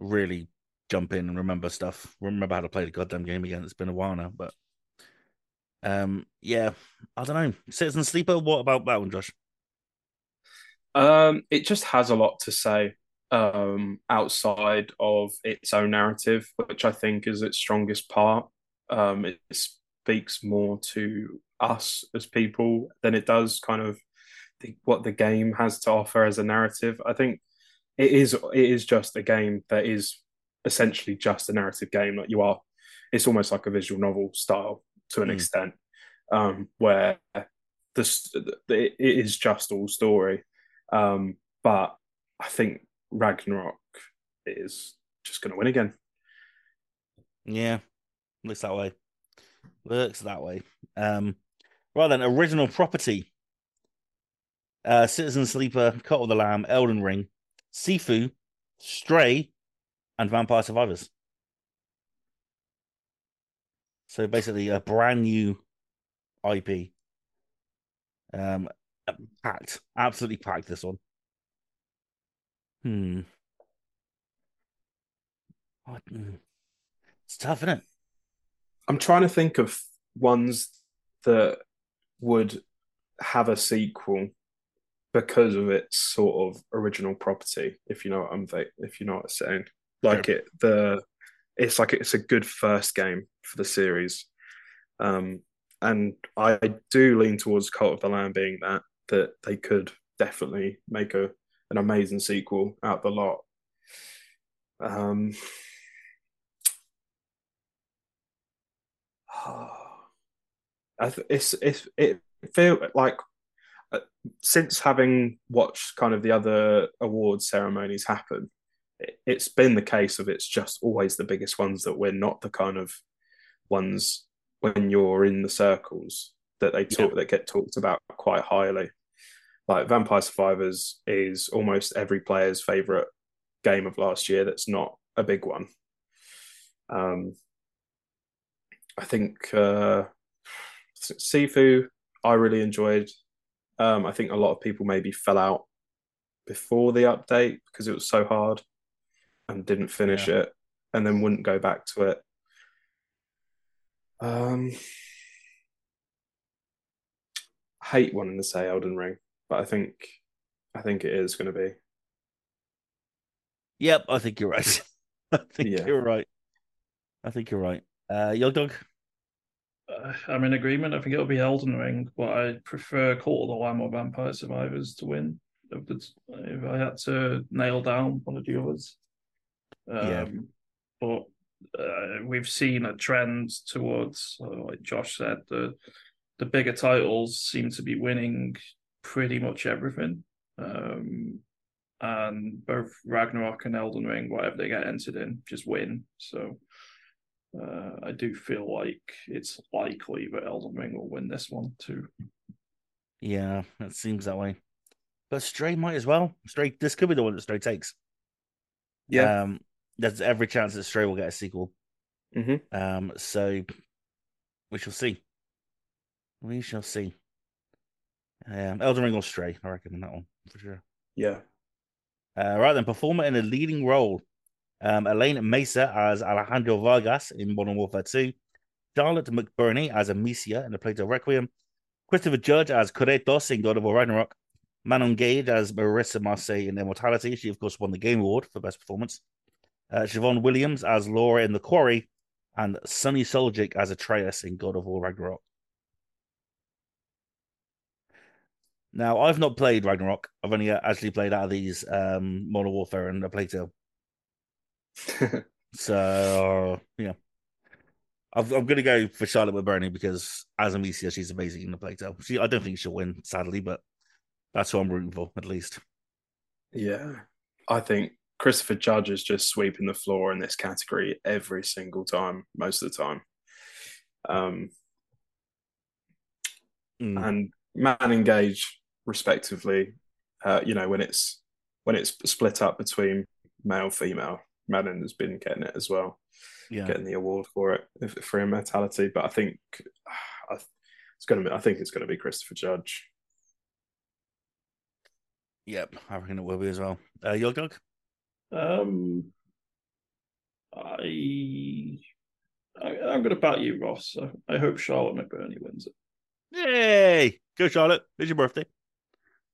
really jump in and remember stuff. Remember how to play the goddamn game again. It's been a while now, but um, yeah, I don't know. Citizen Sleeper. What about that one, Josh? Um, it just has a lot to say um, outside of its own narrative, which I think is its strongest part. Um, it speaks more to us as people than it does kind of the, what the game has to offer as a narrative. I think it is it is just a game that is essentially just a narrative game. Like you are, it's almost like a visual novel style to an Mm. extent, um, where this it is just all story. Um, but I think Ragnarok is just going to win again. Yeah, looks that way. Looks that way. Um, right then, original property. Uh, Citizen Sleeper, Cult of the Lamb, Elden Ring, Sifu, Stray, and Vampire Survivors. So basically, a brand new IP Um, packed, absolutely packed. This one. Hmm. Hmm. It's tough, isn't it? I'm trying to think of ones that would have a sequel because of its sort of original property. If you know what I'm if you know what I'm saying, like Sure. it the it's like it's a good first game for the series. Um, and I do lean towards Cult of the Lamb being that that they could definitely make a an amazing sequel out the lot. Um, I th- it's it's it feel like uh, since having watched kind of the other award ceremonies happen, it, it's been the case of it's just always the biggest ones that win, not the kind of ones when you're in the circles that they talk that get talked about quite highly. Like Vampire Survivors is almost every player's favorite game of last year. That's not a big one. Um, I think uh, Sifu I really enjoyed. Um, I think a lot of people maybe fell out before the update because it was so hard and didn't finish Yeah. it, and then wouldn't go back to it. Um, I hate wanting to say Elden Ring, but I think I think it is going to be. Yep, I think you're right. I think Yeah. you're right. I think you're right. Uh, Yogdog. Uh, I'm in agreement. I think it'll be Elden Ring, but I prefer Cult of the Lamb or Vampire Survivors to win. If, if I had to nail down one of the others, um, Yeah. But uh, we've seen a trend towards, uh, like Josh said, the the bigger titles seem to be winning pretty much everything. Um, and both Ragnarok and Elden Ring, whatever they get entered in, just win. So uh, I do feel like it's likely that Elden Ring will win this one too. Yeah, it seems that way. But Stray might as well. Stray, this could be the one that Stray takes. Yeah. Um, there's every chance that Stray will get a sequel. hmm Um, so we shall see. We shall see. Um, Elden Ring or Stray, I reckon on that one for sure. Yeah. Uh, right then, performer in a leading role. Um, Alain Mesa as Alejandro Vargas in Modern Warfare 2. Charlotte McBurney as Amicia in the Plague Tale Requiem. Christopher Judge as Kratos in God of War Ragnarok. Manon Gage as Marissa Marcel in Immortality. She, of course, won the Game Award for Best Performance. Uh, Siobhan Williams as Laura in The Quarry. And Sunny Suljic as Atreus in God of War Ragnarok. Now, I've not played Ragnarok. I've only actually played out of these um, Modern Warfare and a Plague Tale. So yeah, I've, I'm going to go for Charlotte McBurney because as Amicia, she's amazing in the Plague Tale. She, I don't think she'll win, sadly, but that's who I'm rooting for at least. yeah. I think Christopher Judge is just sweeping the floor in this category every single time, most of the time. Um, Mm. and Manon Gage, respectively, uh, you know, when it's when it's split up between male female, Manon has been getting it as well, Yeah, getting the award for it for immortality. But I think I, it's going to be. I think it's going to be Christopher Judge. yep, I reckon it will be as well. Uh, Yogdog? Um, I, I I'm going to bat you, Ross. So I hope Charlotte McBurney wins it. Yay! Go Charlotte! It's your birthday.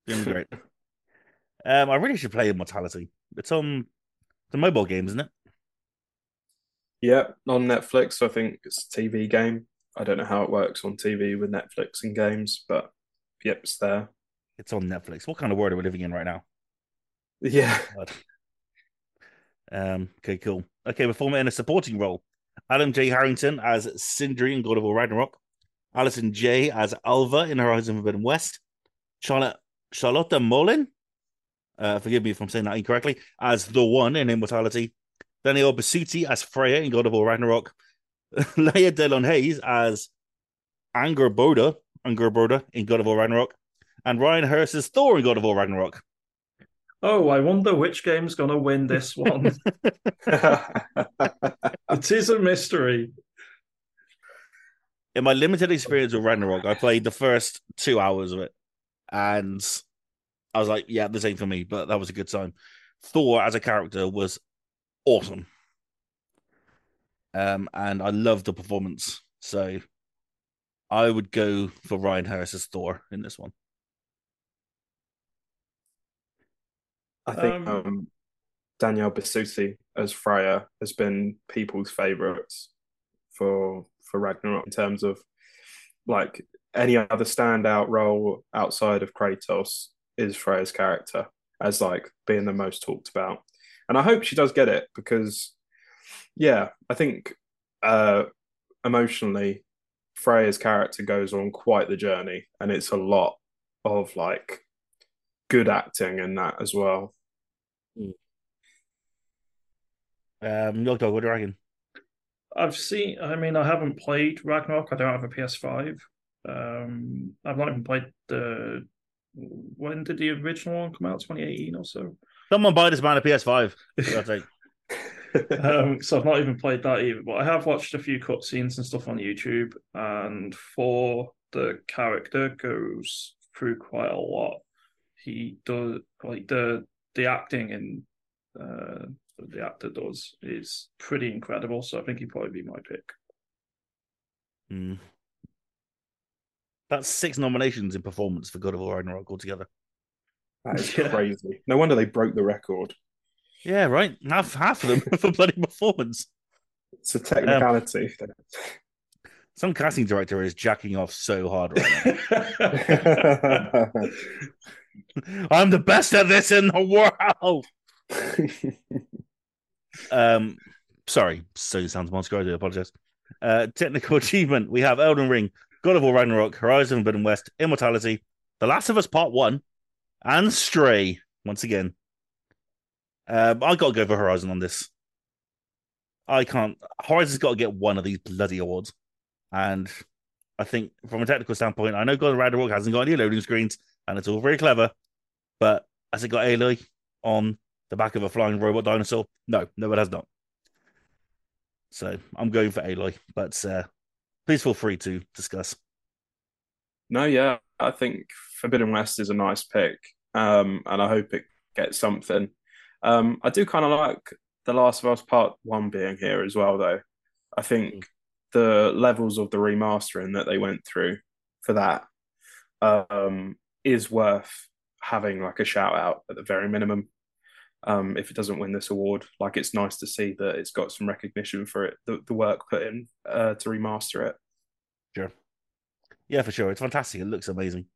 Doing great. um, I really should play Immortality. It's on the mobile game, isn't it? Yeah, on Netflix. I think it's a TV game. I don't know how it works on TV with Netflix and games, but yep, it's there. It's on Netflix. What kind of world are we living in right now? Yeah. Um, okay, cool. Okay, performer in a supporting role. Adam J. Harrington as Sindri in God of War Ragnarok. Alison Jaye as Alva in Horizon Forbidden West. Charlotte Charlotte Molin, uh, forgive me if I'm saying that incorrectly, as the one in Immortality. Danielle Bisutti as Freya in God of War Ragnarok. Laya DeLeon Hayes as Angrboda, Anger Boda in God of War Ragnarok. And Ryan Hurst as Thor in God of War Ragnarok. Oh, I wonder which game's going to win this one. it is a mystery. in my limited experience with Ragnarok, I played the first two hours of it, and I was like, yeah, the same for me. But that was a good time. Thor as a character was awesome, um, and I loved the performance. So I would go for Ryan Harris as Thor in this one. I think Um, um, Danielle Bisutti as Freya has been people's favourites for for Ragnarok in terms of like any other standout role outside of Kratos is Freya's character as like being the most talked about. And I hope she does get it because yeah, I think uh emotionally Freya's character goes on quite the journey and it's a lot of like good acting in that as well. Um, Yogdog, what do you reckon? I've seen. I mean, I haven't played Ragnarok. I don't have a PS5. Um, I've not even played the. When did the original one come out? 2018 or so. Someone buy this man a PS5. for God's um, so I've not even played that either. But I have watched a few cutscenes and stuff on YouTube, and for the character goes through quite a lot. He does like the the acting and uh, the actor does is pretty incredible. So I think he'd probably be my pick. Hmm. That's six nominations in performance for God of War Ragnarok altogether. That is Yeah. crazy. No wonder they broke the record. Yeah, right. Half half of them for bloody performance. It's a technicality. Some casting director is jacking off so hard right now. I'm the best at this in the world. Um, sorry, so sounds monster. I do apologize. Uh, technical achievement: we have Elden Ring, God of War Ragnarok, Horizon Forbidden West, Immortality, The Last of Us Part One, and Stray. Once again, um, I got to go for Horizon on this. I can't. Horizon's got to get one of these bloody awards, and I think from a technical standpoint, I know God of Ragnarok hasn't got any loading screens, and it's all very clever, but has it got Aloy on the back of a flying robot dinosaur? No, no, it has not. So I'm going for Aloy, but uh, please feel free to discuss. no, yeah, I think Forbidden West is a nice pick, um, and I hope it gets something. Um, I do kind of like The Last of Us Part One being here as well, though. I think the levels of the remastering that they went through for that um, is worth having like a shout out at the very minimum. Um, if it doesn't win this award, like it's nice to see that it's got some recognition for it, the, the work put in uh, to remaster it. Sure. Yeah, for sure. It's fantastic. It looks amazing.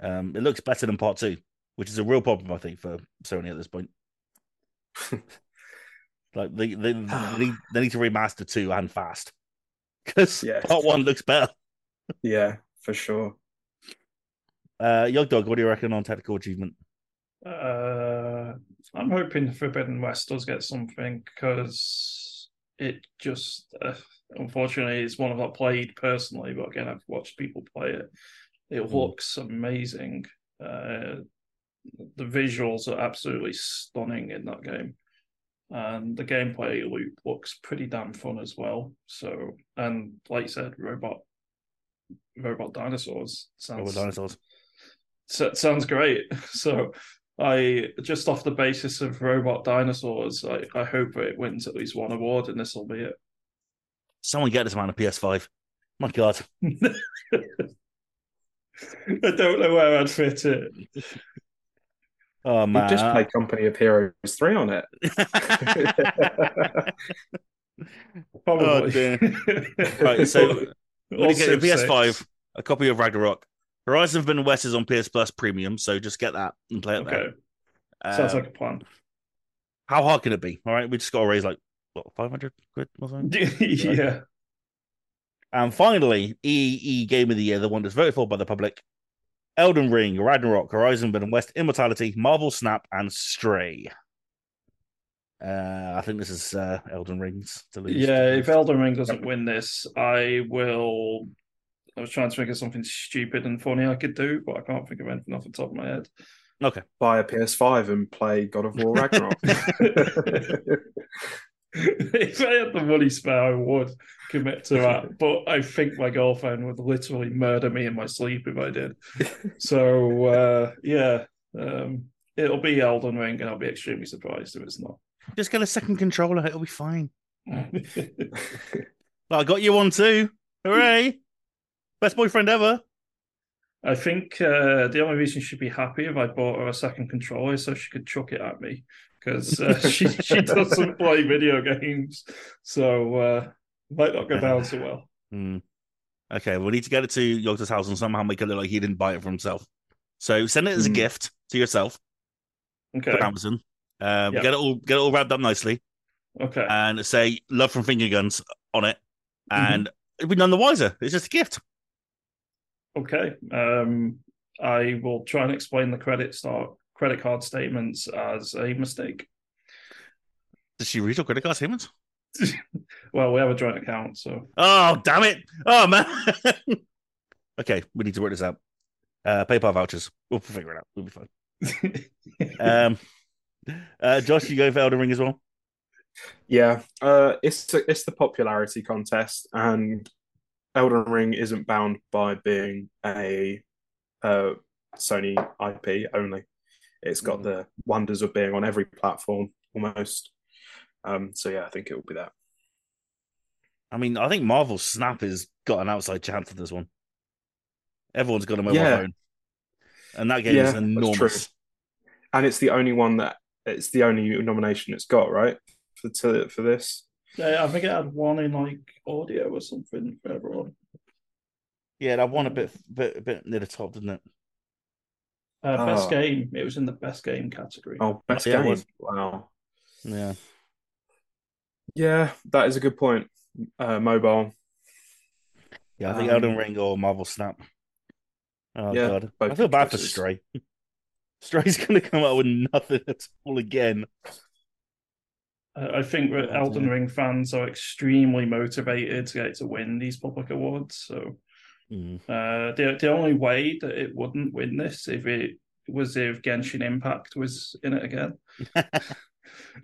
Um, it looks better than part two, which is a real problem, I think, for Sony at this point. like they they, they, need, they need to remaster two and fast because Yes. part one looks better. Yeah, for sure. Uh, Yogdog, what do you reckon on technical achievement? Uh, I'm hoping Forbidden West does get something because it just, uh, unfortunately, it's one I've not played personally, but again, I've watched people play it. It Mm. looks amazing. Uh, the visuals are absolutely stunning in that game, and the gameplay loop looks pretty damn fun as well. So, and like you said, robot, robot dinosaurs sounds Robot dinosaurs. so sounds great. So I just off the basis of robot dinosaurs, I, I hope it wins at least one award, and this will be it. Someone get this man a PS5. My God. I don't know where I'd fit it. Oh You man. just play Company of Heroes 3 on it. Probably. Oh, right, so when Or you get your Civ PS5, a copy of Ragnarok. Horizon Forbidden West is on PS Plus Premium, so just get that and play it Okay, there. sounds Uh, like a plan. how hard can it be? All right, we just got to raise like what five hundred quid or something. yeah, And finally, EE Game of the Year, the one that's voted for by the public: Elden Ring, Ragnarok, Horizon Forbidden West, Immortality, Marvel Snap, and Stray. Uh, I think this is uh, Elden Ring's to lose. yeah. If Elden Ring doesn't win this, I will. I was trying to think of something stupid and funny I could do, but I can't think of anything off the top of my head. okay, Buy a PS5 and play God of War Ragnarok. if I had the money spare, I would commit to that. But I think my girlfriend would literally murder me in my sleep if I did. So uh, yeah, um, it'll be Elden Ring, and I'll be extremely surprised if it's not. Just get a second controller. It'll be fine. Well, I got you one too. Hooray! Best boyfriend ever. I think uh, the only reason she'd be happy if I bought her a second controller is so she could chuck it at me because uh, she she doesn't play video games, so uh, might not go down so well. Hmm. Okay, we need to get it to Yogta's house and somehow make it look like he didn't buy it for himself. So send it as a Hmm. gift to yourself Okay, for Amazon. Um, Yeah. Get it all get it all wrapped up nicely okay, and say "Love from Finger Guns" on it, Mm-hmm. and it'd be none the wiser. It's just a gift. Okay. Um, I will try and explain the credit start credit card statements as a mistake. Does she read your credit card statements? Well, we have a joint account, so Oh, damn it! Oh man. okay, we need to work this out. Uh, PayPal vouchers. We'll figure it out. We'll be fine. Um, uh, Josh, you go for Elden Ring as well. Yeah, uh, it's it's the popularity contest, and Elden Ring isn't bound by being a uh, Sony IP only. It's got the wonders of being on every platform almost. Um, so yeah, I think it will be that. I mean, I think Marvel Snap has got an outside chance for this one. Everyone's got a mobile Yeah. phone, and that game Yeah, is enormous. And it's the only one that it's the only nomination it's got, right? For to, for this. Yeah, I think it had one in like audio or something for everyone. Yeah, that one a bit, bit, a bit near the top, didn't it? Uh, best Oh. game. It was in the best game category. Oh, best Yeah, game. was. Wow. Yeah. Yeah, that is a good point. Uh, mobile. Yeah, I think Um, Elden Ring or Marvel Snap. Oh Yeah, god, I feel good bad for choices. Stray. Stray's gonna come out with nothing at all again. I think that Oh, Elden dear. Ring fans are extremely motivated to get to win these public awards. So Mm. uh, the the only way that it wouldn't win this if it was if Genshin Impact was in it again.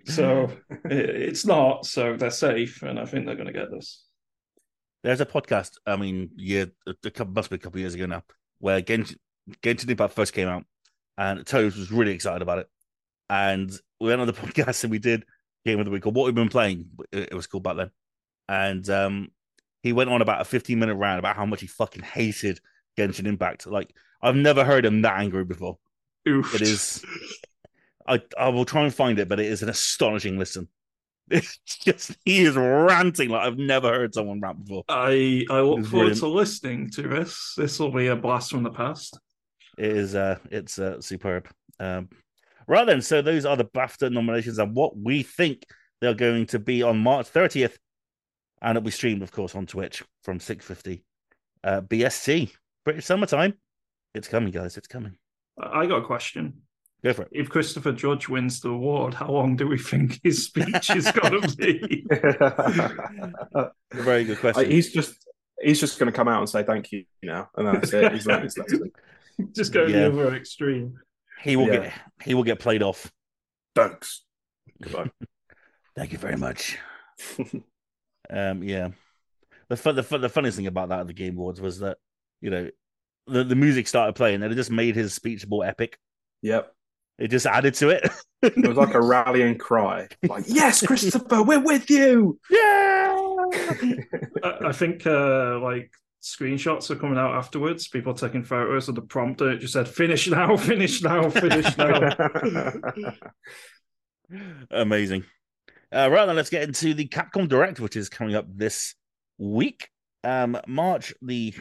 So it, it's not. So they're safe, and I think they're going to get this. There's a podcast. I mean, yeah, a, a couple must be a couple years ago now, where Genshin, Genshin Impact first came out, and Toes was really excited about it. And we went on the podcast and we did game of the week or what we've been playing. It was called back then, and um, he went on about a 15 minute rant about how much he fucking hated Genshin Impact. Like I've never heard him that angry before. Oof. It is. I I will try and find it, but it is an astonishing listen. It's just he is ranting like I've never heard someone rant before. I I look forward brilliant. to listening to this. This will be a blast from the past. It is uh it's uh superb. Um right then, so those are the BAFTA nominations and what we think they're going to be on March 30th. And it'll be streamed, of course, on Twitch from 650 uh BST. British summertime. It's coming, guys. It's coming. I I got a question. Go for it. If Christopher Judge wins the award, how long do we think his speech is going to be? A very good question. he's just he's just going to come out and say thank you now, and that's it. He's learned his lesson. Just go Yeah. the other extreme. He will Yeah. get he will get played off. Thanks. Goodbye. Thank you very much. Um, yeah. The fun, the fun, the funniest thing about that at the Game Awards was that you know the, the music started playing and it just made his speech more epic. yep. It just added to it. It was like a rallying cry. Like, yes, Christopher, we're with you. yeah. I, I think uh, like screenshots are coming out afterwards. People taking photos of the prompter. It just said "finish now, finish now, finish now." Amazing. Uh, right then, let's get into the Capcom Direct, which is coming up this week. Um, March the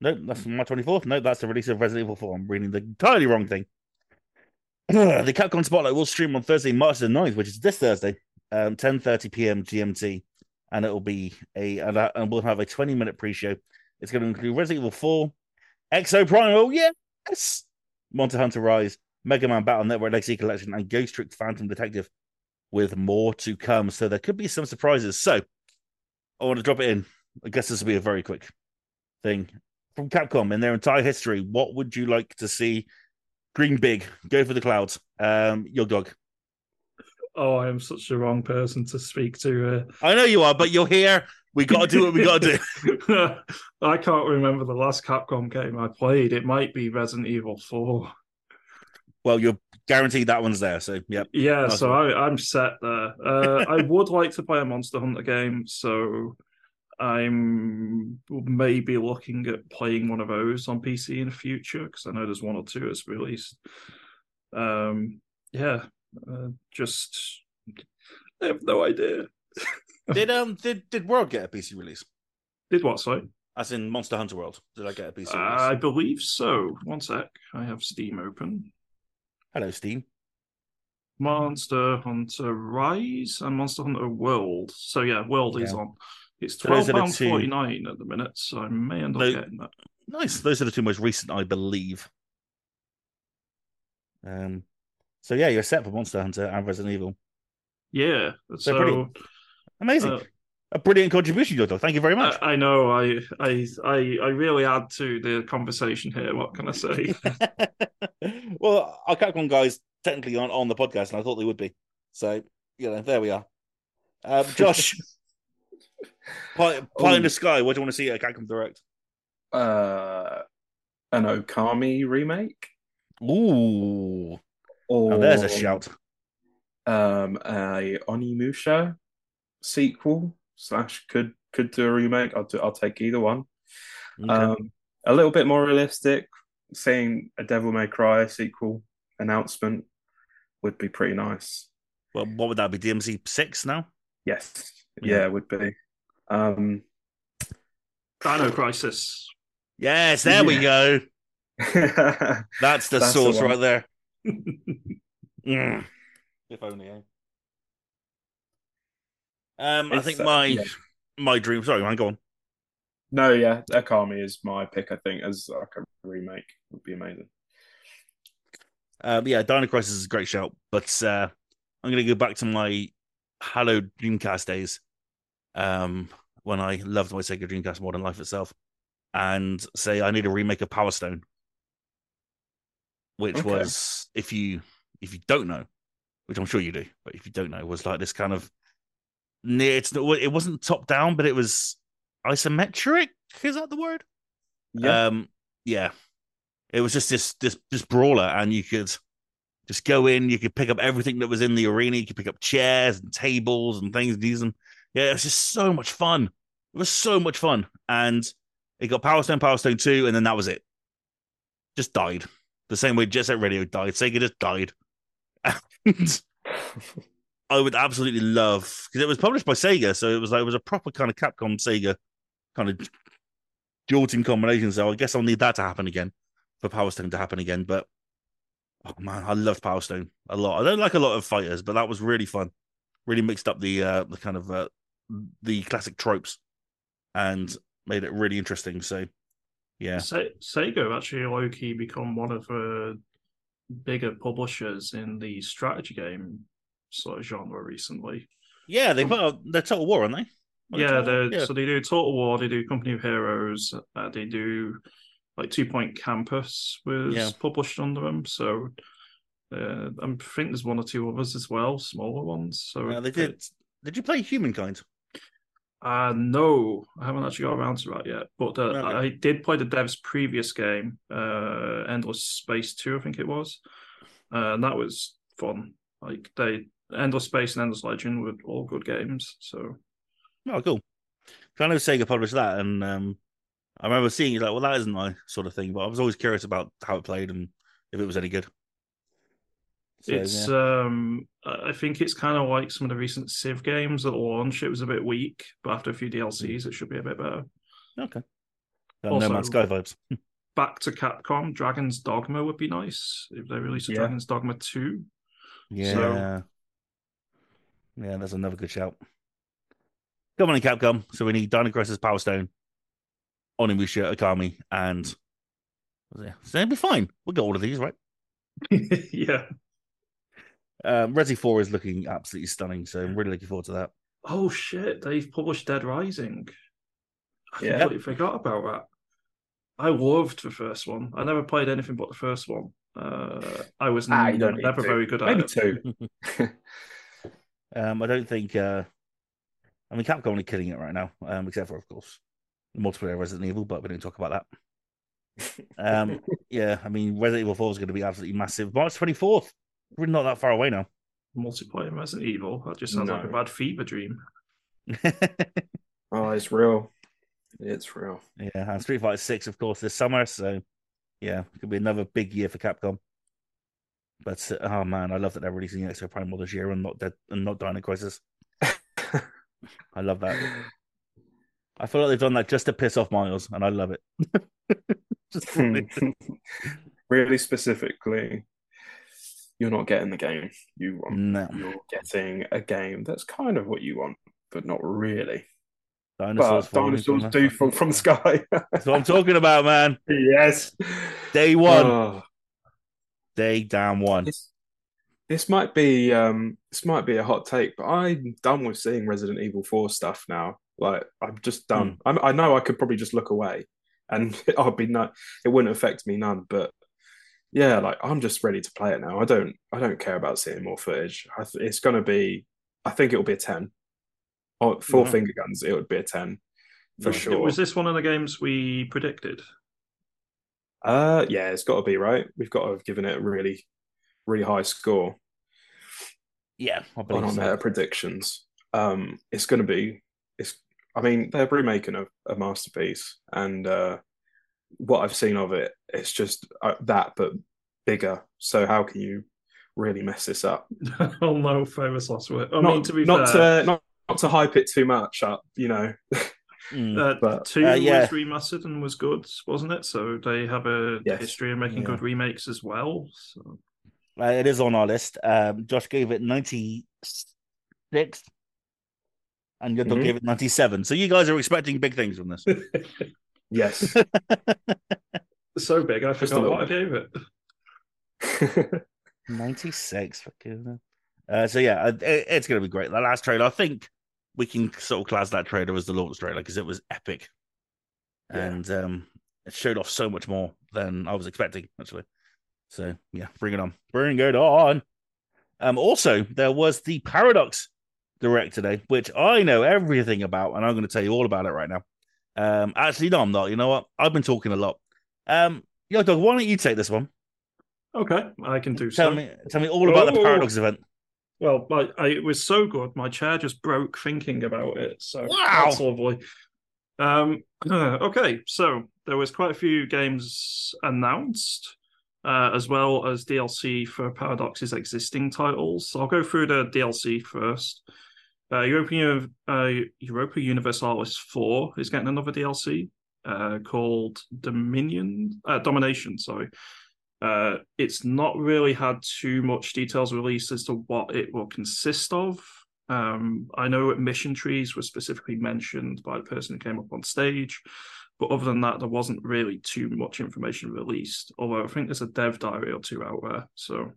no, that's March twenty fourth. No, that's the release of Resident Evil Four. I'm reading the entirely wrong thing. the Capcom Spotlight will stream on Thursday, March the 9th, which is this Thursday, um, 10:30 p.m. GMT, and it'll be a and, that- and we'll have a 20 minute pre-show. It's going to include Resident Evil 4, Exoprimal, yes, Monster Hunter Rise, Mega Man Battle Network Legacy Collection, and Ghost Trick Phantom Detective, with more to come. So there could be some surprises. So I want to drop it in. I guess this will be a very quick thing from Capcom in their entire history. What would you like to see? Green big, go for the clouds. Um, Yogdog. Oh, I am such the wrong person to speak to. I know you are, but you're here. We got to do what we got to do. I can't remember the last Capcom game I played. It might be Resident Evil 4. Well, you're guaranteed that one's there. So, yep. Yeah, Nice so one. I, I'm set there. Uh, I would like to play a Monster Hunter game, so I'm maybe looking at playing one of those on PC in the future because I know there's one or two that's released. Um, yeah, uh, just I have no idea. Did um did did World get a PC release? Did what? Sorry, As in Monster Hunter World? Did I get a PC release? I believe so. One sec, I have Steam open. Hello, Steam. Monster Hunter Rise and Monster Hunter World. So yeah, World is on. It's So twelve pounds two- forty nine at the minute, so I may end up No- getting that. Nice. Those are the two most recent, I believe. Um. So yeah, you're set for Monster Hunter and Resident Evil. Yeah, so brilliant. Amazing. uh, a brilliant contribution, Jojo. Thank you very much. I, I know I, I I I really add to the conversation here. What can I say? well, our Capcom guys technically aren't on the podcast, and I thought they would be. So, you know, there we are. Um, Josh, Pie, Pie in Oh. the Sky, what do you want to see at Capcom Direct? Uh, an Okami remake, Ooh, or now there's a shout. Um, a Onimusha sequel slash could could do a remake. I'll do, I'll take either one. Okay. Um, a little bit more realistic. Seeing a Devil May Cry sequel announcement would be pretty nice. well, what would that be? DMC six now? Yes, Yeah. yeah, it would be. Um, Dino Crisis. Yes, there we go. That's the That's source one. right there. Mm. If only. Eh? Um, I think uh, my yeah. my dream. Sorry, man, go on. no, yeah, Okami is my pick. I think as like a remake would be amazing. Uh, yeah, Dino Crisis is a great shout, but uh, I'm going to go back to my Halo Dreamcast days, um, when I loved my Sega Dreamcast more than life itself, and say I need a remake of Power Stone, which Okay. was if you if you don't know, which I'm sure you do, but if you don't know, was like this kind of. It's it wasn't top down, but it was isometric. Is that the word? Yeah, Um, yeah. It was just this this this brawler, and you could just go in. You could pick up everything that was in the arena. You could pick up chairs and tables and things. and Use them. Yeah, it was just so much fun. It was so much fun, and it got Power Stone, Power Stone Two, and then that was it. Just died the same way Jet Set Radio died. Sega just died. And I would absolutely love because it was published by Sega, so it was like it was a proper kind of Capcom Sega kind of dual team combination. So I guess I'll need that to happen again for Power Stone to happen again. But oh man, I loved Power Stone a lot. I don't like a lot of fighters, but that was really fun. Really mixed up the uh, the kind of uh, the classic tropes and made it really interesting. So yeah, Se- Sega actually low key become one of the bigger publishers in the strategy game sort of genre recently. yeah, they put out their Total War, aren't they? Are they yeah, they're, so they do Total War, they do Company of Heroes, uh, they do like Two Point Campus was Yeah. published under them. So uh, I think there's one or two others as well, smaller ones. So Yeah, they did. Did you play Humankind? Uh, no, I haven't actually got around to that yet. But uh, Okay. I did play the dev's previous game, uh, Endless Space 2, I think it was. Uh, and that was fun. Like, they, Endless Space and Endless Legend were all good games. So, Oh, cool. I know Sega published that, and um, I remember seeing it like, well, that isn't my sort of thing. But I was always curious about how it played and if it was any good. So, it's, yeah. um, I think it's kind of like some of the recent Civ games at launch. It was a bit weak, but after a few DLCs, it should be a bit better. okay. Uh, also- no Man's Sky vibes. Back to Capcom, Dragon's Dogma would be nice if they released a Yeah. Dragon's Dogma 2. Yeah. Yeah, that's another good shout. Come on in, Capcom. So we need Dino Crisis, Power Stone, Onimusha, Okami, and yeah, so it'll be fine. We'll get all of these, right? yeah. Um, Resi 4 is looking absolutely stunning, so I'm really looking forward to that. Oh shit, they've published Dead Rising. I Yeah. completely forgot about that. I loved the first one. I never played anything but the first one. Uh, I was Ah, you never very good at Maybe it. two. Um, I don't think. Uh, I mean, Capcom are killing it right now, um, except for of course the multiplayer Resident Evil, but we don't talk about that. Um, yeah, I mean, Resident Evil Four is going to be absolutely massive. March twenty fourth. We're not that far away now. Multiplayer Resident Evil. That just sounds like a bad fever dream. Oh, it's real. It's real. yeah, and Street Fighter Six, of course, this summer. So, yeah, it could be another big year for Capcom. But oh man, I love that they're releasing Exoprimal this year and not Dead and not Dino Crisis. I love that. I feel like they've done that just to piss off Miles, and I love it. just for me. really specifically, you're not getting the game you want. no You're getting a game that's kind of what you want, but not really. dinosaurs. but dinosaurs from do from the sky. That's what I'm talking about, man. yes. Day one, Oh, day damn one. this, this might be um this might be a hot take, but I'm done with seeing Resident Evil 4 stuff now. Like I'm just done. I'm, I know I could probably just look away, and I'll be not. It wouldn't affect me none. But yeah, like I'm just ready to play it now. I don't. I don't care about seeing more footage. I th- it's gonna be. I think it'll be a ten. Oh, four Wow. finger guns. It would be a ten for Was- sure. Was this one of the games we predicted? Uh, yeah, it's got to be right. We've got to have given it a really, really high score Yeah, I on believe our so. meta predictions. Um, it's going to be. It's. I mean, they're remaking a, a masterpiece, and uh, what I've seen of it, it's just uh, that, but bigger. So how can you really mess this up? oh no, famous last word. I not mean, to be not fair, to not, not to hype it too much up, you know. Mm. uh, but- two Uh, yeah. was remastered and was good, wasn't it? So they have a Yes. history of making Yeah. good remakes as well. So Uh, it is on our list. Um, Josh gave it 96, and Yogdog Mhm. gave it 97. So you guys are expecting big things from this. yes. so big, I Just a forgot little what I gave it. 96 for goodness. Uh, so yeah, uh, it, it's going to be great. The last trailer, I think we can sort of class that trailer as the launch trailer because it was epic, Yeah. and um, it showed off so much more than I was expecting actually. So yeah, bring it on, bring it on. Um, also there was the Paradox Direct today, which I know everything about, and I'm going to tell you all about it right now. Um, actually, no, I'm not. You know what? I've been talking a lot. Um, Yogdog, why don't you take this one? Okay, I can do Tell so. me, tell me all about the Oh. Paradox event. Well, I, I, it was so good. My chair just broke thinking about it. So Wow. that's lovely. Um, okay, so there was quite a few games announced, uh, as well as DLC for Paradox's existing titles. So I'll go through the DLC first. Uh, Europa, uh, Europa Universalis 4 is getting another DLC uh, called Dominion, uh, Domination. Sorry. Uh, it's not really had too much details released as to what it will consist of. Um, I know mission trees were specifically mentioned by the person who came up on stage, but other than that, there wasn't really too much information released. Although I think there's a dev diary or two out there, so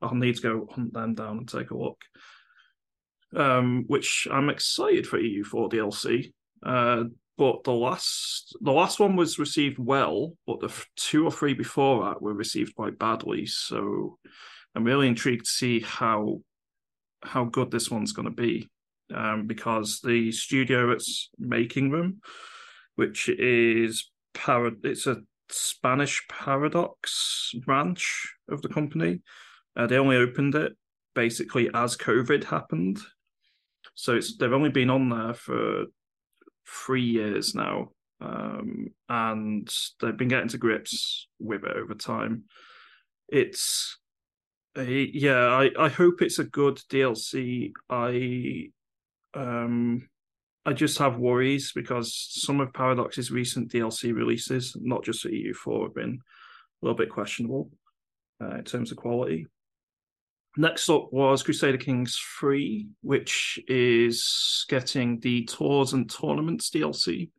I'll need to go hunt them down and take a look. Um, which I'm excited for EU4 DLC. Uh, but the last the last one was received well, but the two or three before that were received quite badly. So I'm really intrigued to see how how good this one's going to be, um, because the studio that's making them, which is Parad, it's a Spanish Paradox branch of the company. Uh, they only opened it basically as COVID happened, so it's they've only been on there for three years now, um, and they've been getting to grips with it over time. It's uh, yeah, I, I hope it's a good DLC. I um I just have worries because some of Paradox's recent DLC releases, not just for EU4, have been a little bit questionable uh, in terms of quality. Next up was Crusader Kings 3, which is getting the Tours and Tournaments DLC,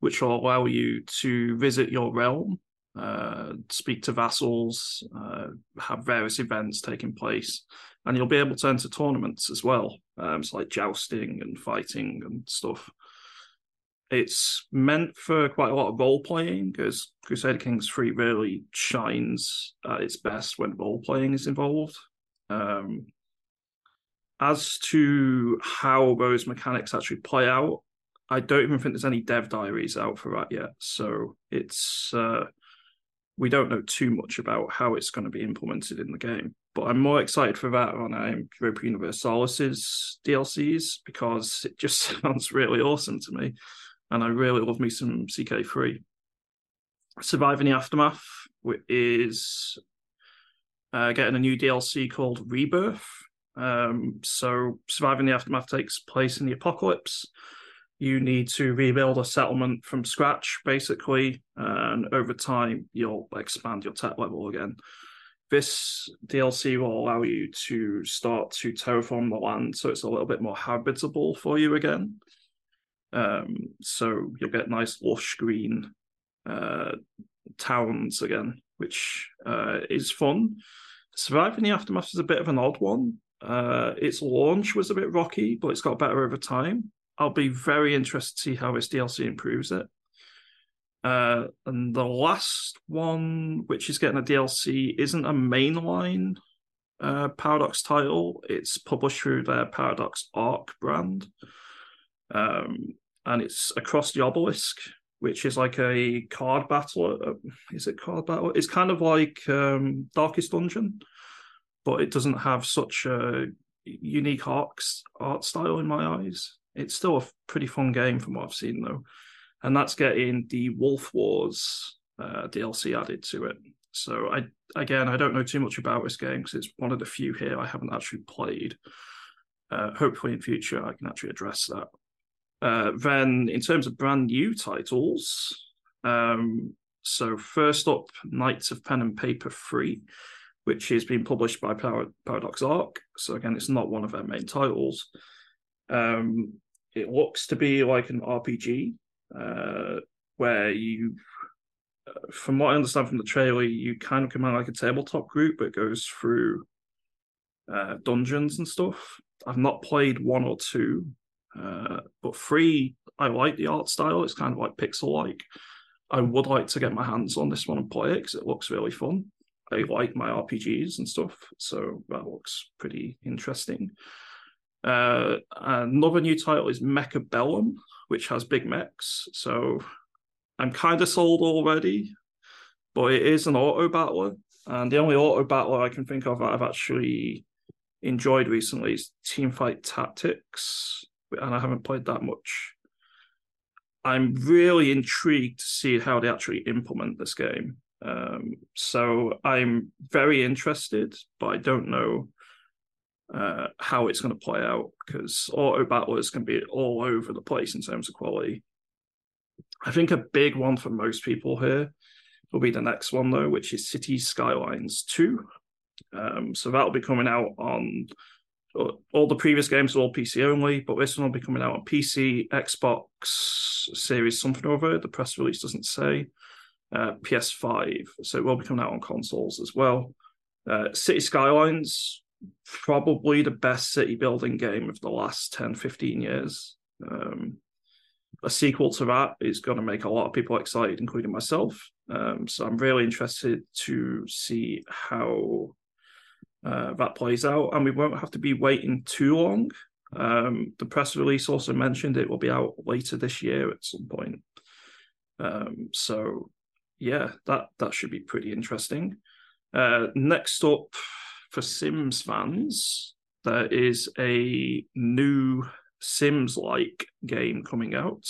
which will allow you to visit your realm, uh, speak to vassals, uh, have various events taking place, and you'll be able to enter tournaments as well. Um, it's like jousting and fighting and stuff. It's meant for quite a lot of role playing, because Crusader Kings 3 really shines at its best when role playing is involved. Um, as to how those mechanics actually play out, I don't even think there's any dev diaries out for that yet. So it's uh, we don't know too much about how it's going to be implemented in the game. But I'm more excited for that on um, Europa Universalis DLCs because it just sounds really awesome to me, and I really love me some CK3. Surviving the Aftermath is uh, getting a new DLC called Rebirth. Um, so, Surviving the Aftermath takes place in the apocalypse. You need to rebuild a settlement from scratch, basically, and over time, you'll expand your tech level again. This DLC will allow you to start to terraform the land so it's a little bit more habitable for you again. Um, so you'll get nice lush green uh, towns again, which uh, is fun. Surviving the Aftermath is a bit of an odd one. Uh, its launch was a bit rocky, but it's got better over time. I'll be very interested to see how this DLC improves it. Uh, and the last one, which is getting a DLC, isn't a mainline uh, Paradox title. It's published through their Paradox Arc brand. Um, and it's Across the Obelisk, which is like a card battle. Uh, is it card battle? It's kind of like um, Darkest Dungeon, but it doesn't have such a unique art, art style in my eyes. It's still a pretty fun game from what I've seen, though. And that's getting the Wolf Wars uh, DLC added to it. So I again, I don't know too much about this game because it's one of the few here I haven't actually played. Uh, hopefully, in future, I can actually address that. Uh, then, in terms of brand new titles, um, so first up, Knights of Pen and Paper 3, which is being published by Paradox Arc. So, again, it's not one of their main titles. Um, it looks to be like an RPG uh, where you, uh, from what I understand from the trailer, you kind of out like a tabletop group, but goes through uh, dungeons and stuff. I've not played one or two, uh, but three, I like the art style. It's kind of like pixel like. I would like to get my hands on this one and play it because it looks really fun. I like my RPGs and stuff, so that looks pretty interesting. Uh, another new title is Mechabellum, which has big mechs. So I'm kind of sold already, but it is an auto battler. And the only auto battler I can think of that I've actually enjoyed recently is Teamfight Tactics and I haven't played that much. I'm really intrigued to see how they actually implement this game. Um, so I'm very interested, but I don't know uh, how it's going to play out because auto battlers can be all over the place in terms of quality. I think a big one for most people here will be the next one though, which is City Skylines 2. Um, so that'll be coming out on all the previous games were all PC only, but this one will be coming out on PC, Xbox Series something over. The press release doesn't say. Uh, PS5, so it will be coming out on consoles as well. Uh, City Skylines, probably the best city building game of the last 10, 15 years. Um, a sequel to that is going to make a lot of people excited, including myself. Um, so I'm really interested to see how uh, that plays out, and we won't have to be waiting too long. Um, the press release also mentioned it will be out later this year at some point. Um, so, yeah, that that should be pretty interesting. Uh, next up for Sims fans, there is a new Sims-like game coming out.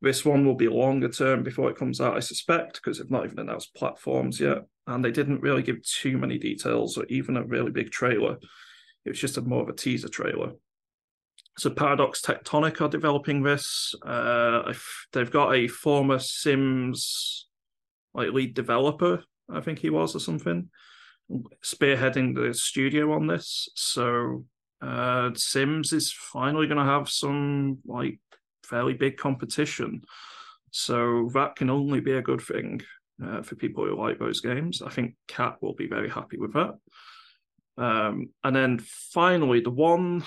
This one will be longer term before it comes out, I suspect, because they've not even announced platforms yet and they didn't really give too many details or even a really big trailer. It was just a more of a teaser trailer. So Paradox Tectonic are developing this. Uh, they've got a former Sims like lead developer, I think he was or something, spearheading the studio on this. So uh, Sims is finally going to have some like fairly big competition. So that can only be a good thing uh, for people who like those games. I think Cat will be very happy with that. Um, and then finally, the one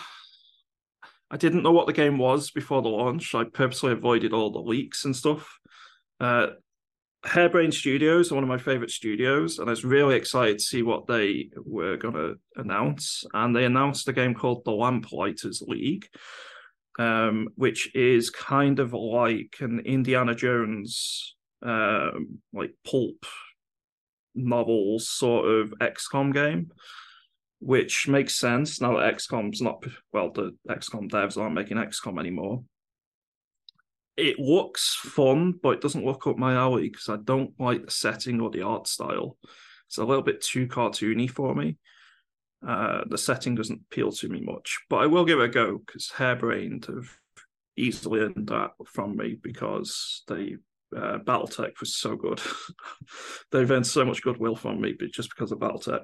I didn't know what the game was before the launch. I purposely avoided all the leaks and stuff. Uh, Harebrained Studios are one of my favorite studios, and I was really excited to see what they were going to announce. And they announced a game called The Lamplighters League, um, which is kind of like an Indiana Jones, um, like pulp novels sort of XCOM game, which makes sense now that XCOM's not well, the XCOM devs aren't making XCOM anymore it looks fun, but it doesn't look up my alley because I don't like the setting or the art style. It's a little bit too cartoony for me. Uh, the setting doesn't appeal to me much, but I will give it a go because Harebrained have easily earned that from me because they uh, BattleTech was so good. They've earned so much goodwill from me, but just because of BattleTech.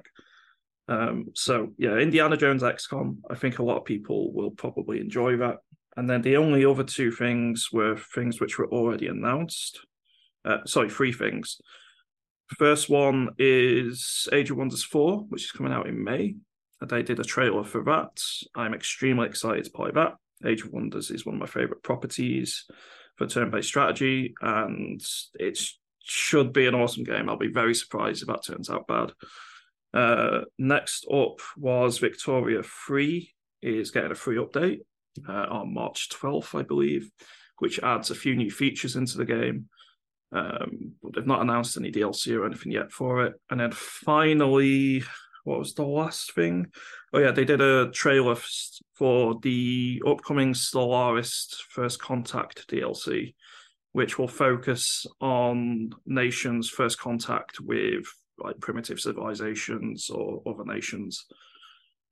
Um, so yeah, Indiana Jones XCOM. I think a lot of people will probably enjoy that. And then the only other two things were things which were already announced. Uh, sorry, three things. First one is Age of Wonders 4, which is coming out in May. They did a trailer for that. I'm extremely excited to play that. Age of Wonders is one of my favorite properties for turn based strategy, and it should be an awesome game. I'll be very surprised if that turns out bad. Uh, next up was Victoria 3 is getting a free update uh, on March 12th, I believe, which adds a few new features into the game. Um, but they've not announced any DLC or anything yet for it. And then finally, what was the last thing? Oh yeah, they did a trailer for the upcoming Stellaris First Contact DLC, which will focus on nations' first contact with like primitive civilizations or other nations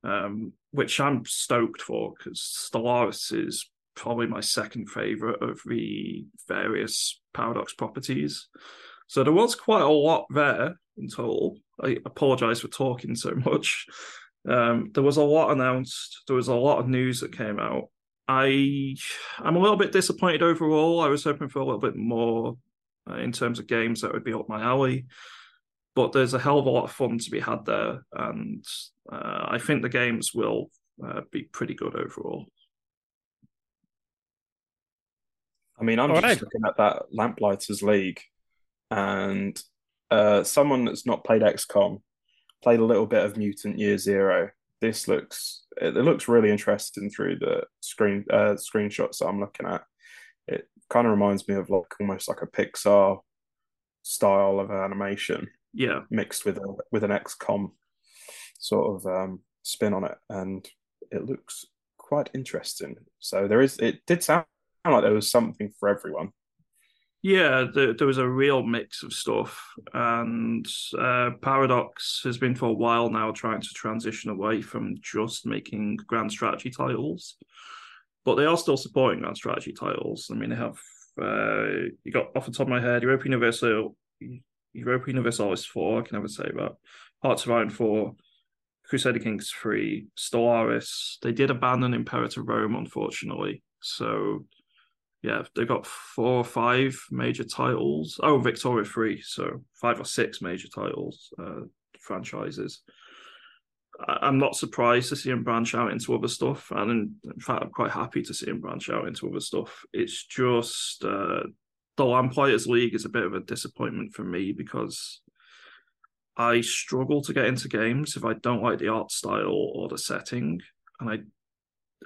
um, which I'm stoked for because Stellaris is probably my second favorite of the various Paradox properties. So there was quite a lot there in total. I apologize for talking so much. Um, there was a lot announced. There was a lot of news that came out. I I'm a little bit disappointed overall. I was hoping for a little bit more uh, in terms of games that would be up my alley but there's a hell of a lot of fun to be had there, and uh, I think the games will uh, be pretty good overall. I mean, I'm All just right. looking at that Lamplighters League, and uh, someone that's not played XCOM played a little bit of Mutant Year Zero. This looks it, looks really interesting through the screen uh, screenshots that I'm looking at. It kind of reminds me of like almost like a Pixar style of animation yeah, mixed with a with an XCOM sort of um, spin on it, and it looks quite interesting. So there is. It did sound like there was something for everyone. Yeah, the, there was a real mix of stuff, and uh, Paradox has been for a while now trying to transition away from just making grand strategy titles, but they are still supporting grand strategy titles. I mean, they have uh, you got off the top of my head, Europa Universalis Europa Universalis 4, I can never say that. Hearts of Iron 4, Crusader Kings 3, Stellaris. They did abandon Imperator Rome, unfortunately. So, yeah, they've got four or five major titles. Oh, Victoria 3. So, five or six major titles, uh, franchises. I'm not surprised to see him branch out into other stuff, and in, in, fact, I'm quite happy to see him branch out into other stuff. It's just uh, the Lamplighters League is a bit of a disappointment for me because I struggle to get into games if I don't like the art style or the setting, and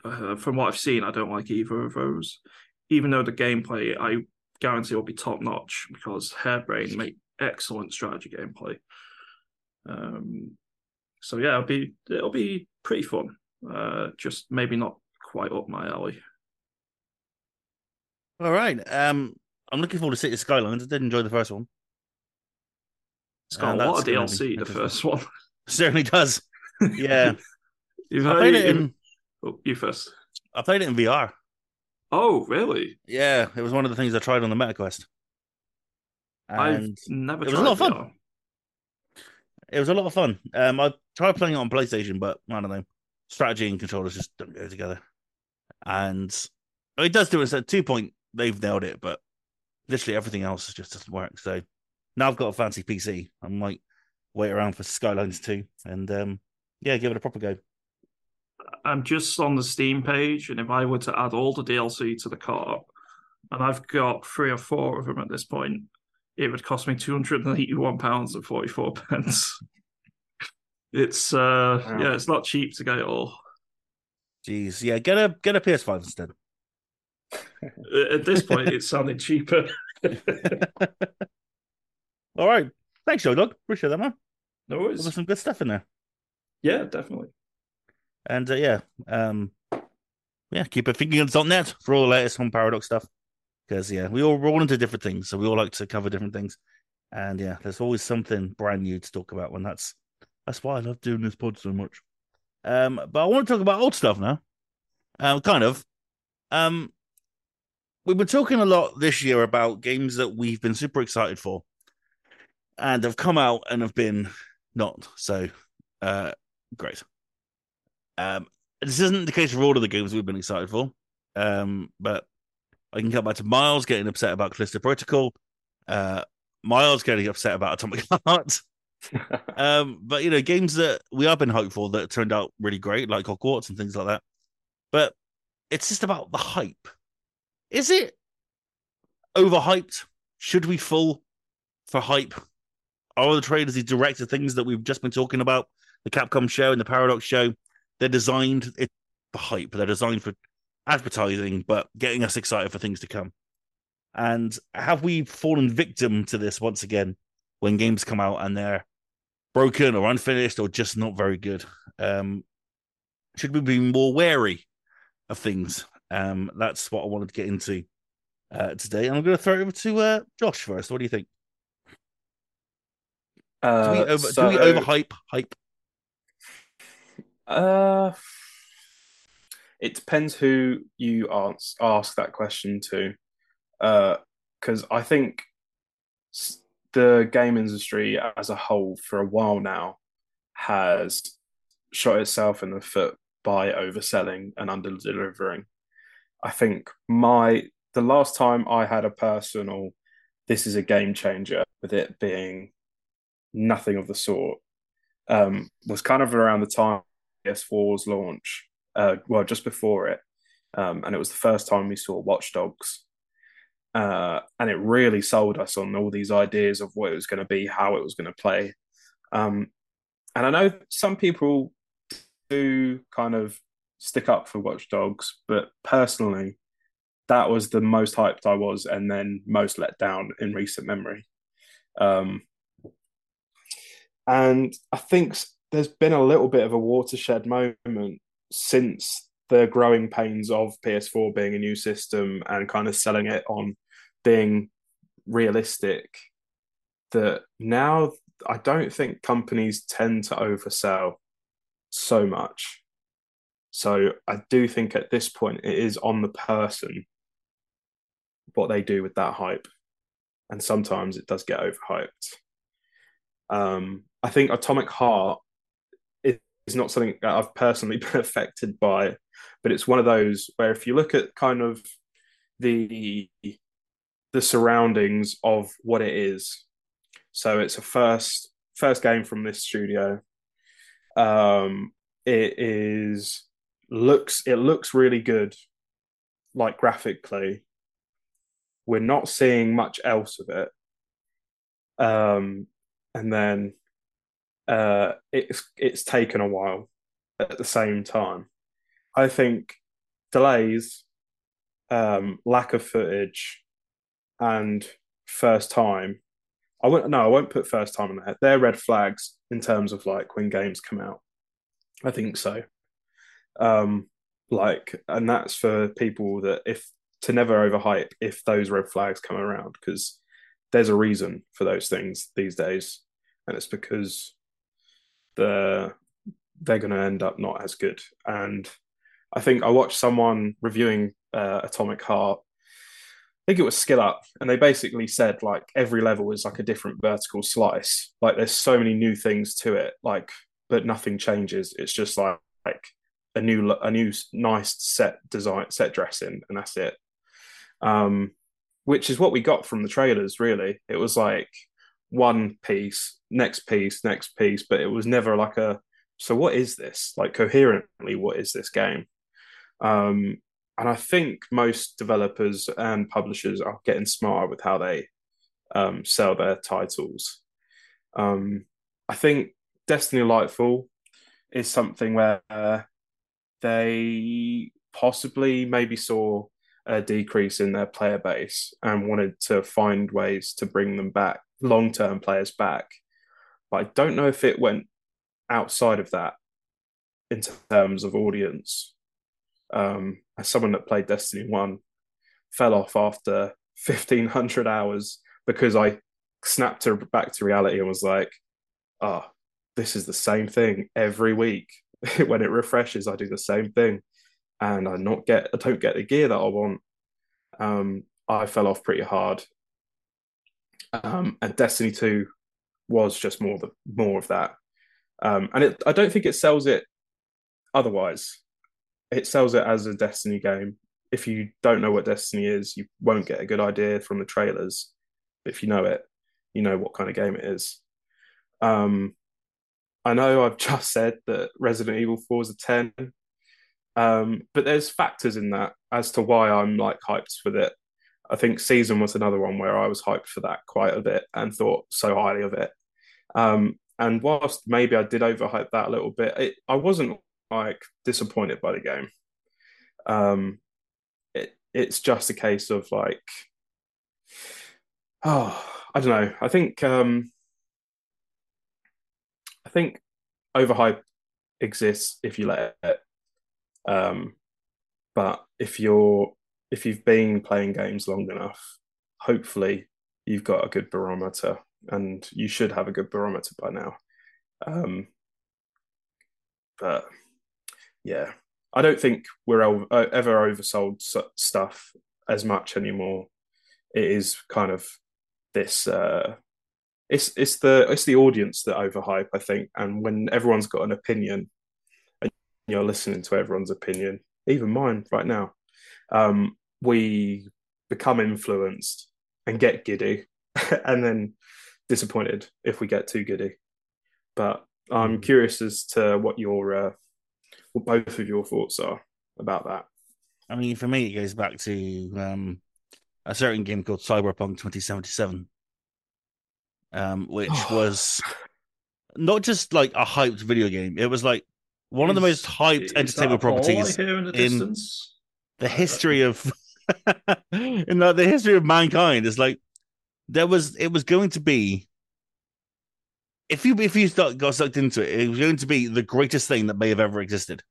I, uh, from what I've seen, I don't like either of those. Even though the gameplay, I guarantee will be top notch because Hairbrain make excellent strategy gameplay. Um, so yeah, it'll be it'll be pretty fun. Uh, just maybe not quite up my alley. All right. Um, I'm looking forward to City Skylines. I did enjoy the first one. It's got uh, a lot of DLC. The first one certainly does. Yeah, you've I played it in. Oh, you first. I played it in VR. Oh, really? Yeah, it was one of the things I tried on the MetaQuest. And I've never. It was a lot of fun. VR. It was a lot of fun. Um, I tried playing it on PlayStation, but I don't know. Strategy and controllers just don't go together. And it does do it at two point. They've nailed it, but literally everything else just doesn't work. So now I've got a fancy PC. I might wait around for Skylines 2 and um, yeah, give it a proper go. I'm just on the Steam page, and if I were to add all the DLC to the cart, and I've got three or four of them at this point, it would cost me two hundred and eighty-one pounds and forty-four pence. It's uh Wow. yeah, it's not cheap to get it all. Jeez, yeah, get a get a PS5 instead. At this point, it's sounding cheaper. All right, thanks, Yogdog. Appreciate that, man. no worries. There's some good stuff in there, Yeah, definitely. And uh, yeah, um, yeah, keep it thinking.net for all the latest on Paradox stuff. Because yeah, we all we're into different things, so we all like to cover different things, and yeah, there's always something brand new to talk about. When that's that's why I love doing this pod so much. Um, but I want to talk about old stuff now. Um, kind of. Um, we've been talking a lot this year about games that we've been super excited for, and have come out and have been not so uh great. Um, this isn't the case for all of the games we've been excited for. Um, but I can come back to Miles getting upset about Callisto Protocol, uh, Miles getting upset about Atomic Heart. um, but you know, games that we have been hopeful that turned out really great, like Hogwarts and things like that. But it's just about the hype. Is it overhyped? Should we fall for hype? Are the trailers the director things that we've just been talking about? The Capcom show and the Paradox show, they're designed it for hype. They're designed for advertising, but getting us excited for things to come. And have we fallen victim to this once again when games come out and they're broken or unfinished or just not very good? Um, should we be more wary of things? Um, that's what I wanted to get into uh, today. And I'm going to throw it over to uh, Josh first. What do you think? Do we, Uh, over, so, do we overhype hype? Uh, it depends who you ask ask that question to, because I think the game industry as a whole for a while now has shot itself in the foot by overselling and under delivering. I think my the last time I had a personal this is a game changer with it being nothing of the sort um, was kind of around the time PS4's launch, uh, well, just before it. Um, and it was the first time we saw Watch Dogs. Uh, and it really sold us on all these ideas of what it was going to be, how it was going to play. Um, and I know some people do kind of stick up for Watch Dogs, but personally, that was the most hyped I was, and then most let down in recent memory. Um, and I think there's been a little bit of a watershed moment since the growing pains of PS4 being a new system and kind of selling it on being realistic. That now I don't think companies tend to oversell so much. So I do think at this point it is on the person what they do with that hype. And sometimes it does get overhyped. Um, I think Atomic Heart is not something that I've personally been affected by, but it's one of those where if you look at kind of the the surroundings of what it is, so it's a first first game from this studio. Um, it is looks it looks really good, like graphically. We're not seeing much else of it. Um, and then uh, it's it's taken a while at the same time. I think delays, um, lack of footage, and first time. I won't no, I won't put first time on head. They're red flags in terms of like when games come out. I think so. Um, like, and that's for people that if to never overhype if those red flags come around because there's a reason for those things these days, and it's because the they're going to end up not as good. And I think I watched someone reviewing uh, Atomic Heart. I think it was Skill Up, and they basically said like every level is like a different vertical slice. Like there's so many new things to it, like but nothing changes. It's just like like a new a new nice set design set dressing, and that's it. Um, which is what we got from the trailers. Really, it was like one piece, next piece, next piece, but it was never like a so what is this like coherently what is this game um and i think most developers and publishers are getting smarter with how they um, sell their titles. Um, I think Destiny Lightfall is something where uh, they possibly maybe saw a decrease in their player base and wanted to find ways to bring them back, long term players back. But I don't know if it went outside of that in terms of audience. Um, as someone that played Destiny 1, fell off after 1500 hours because I snapped her back to reality and was like, ah, oh, this is the same thing every week. when it refreshes, I do the same thing. And I not get I don't get the gear that I want. Um, I fell off pretty hard. Um, and Destiny 2 was just more the more of that. Um, and it, I don't think it sells it otherwise. It sells it as a Destiny game. If you don't know what Destiny is, you won't get a good idea from the trailers. If you know it, you know what kind of game it is. Um, I know I've just said that Resident Evil 4 is a 10, um, but there's factors in that as to why I'm like hyped with it. I think Season was another one where I was hyped for that quite a bit and thought so highly of it. Um, and whilst maybe I did overhype that a little bit, it, I wasn't like disappointed by the game. Um, it, it's just a case of like, oh, I don't know. I think um, I think overhype exists if you let it. Um, but if you're if you've been playing games long enough, hopefully you've got a good barometer, and you should have a good barometer by now. Um, but yeah, I don't think we're ever oversold stuff as much anymore. It is kind of this uh, it's it's the it's the audience that overhype, I think. And when everyone's got an opinion, you're listening to everyone's opinion, even mine right now, um, we become influenced and get giddy, and then disappointed if we get too giddy. But I'm mm. curious as to what your uh, what both of your thoughts are about that. I mean, for me, it goes back to um, a certain game called Cyberpunk 2077 um, which was not just like a hyped video game. It was like one is, of the most hyped entertainment properties in, the, in the history of in the, the history of mankind. It's like there was it was going to be if you if you start, got sucked into it, it was going to be the greatest thing that may have ever existed.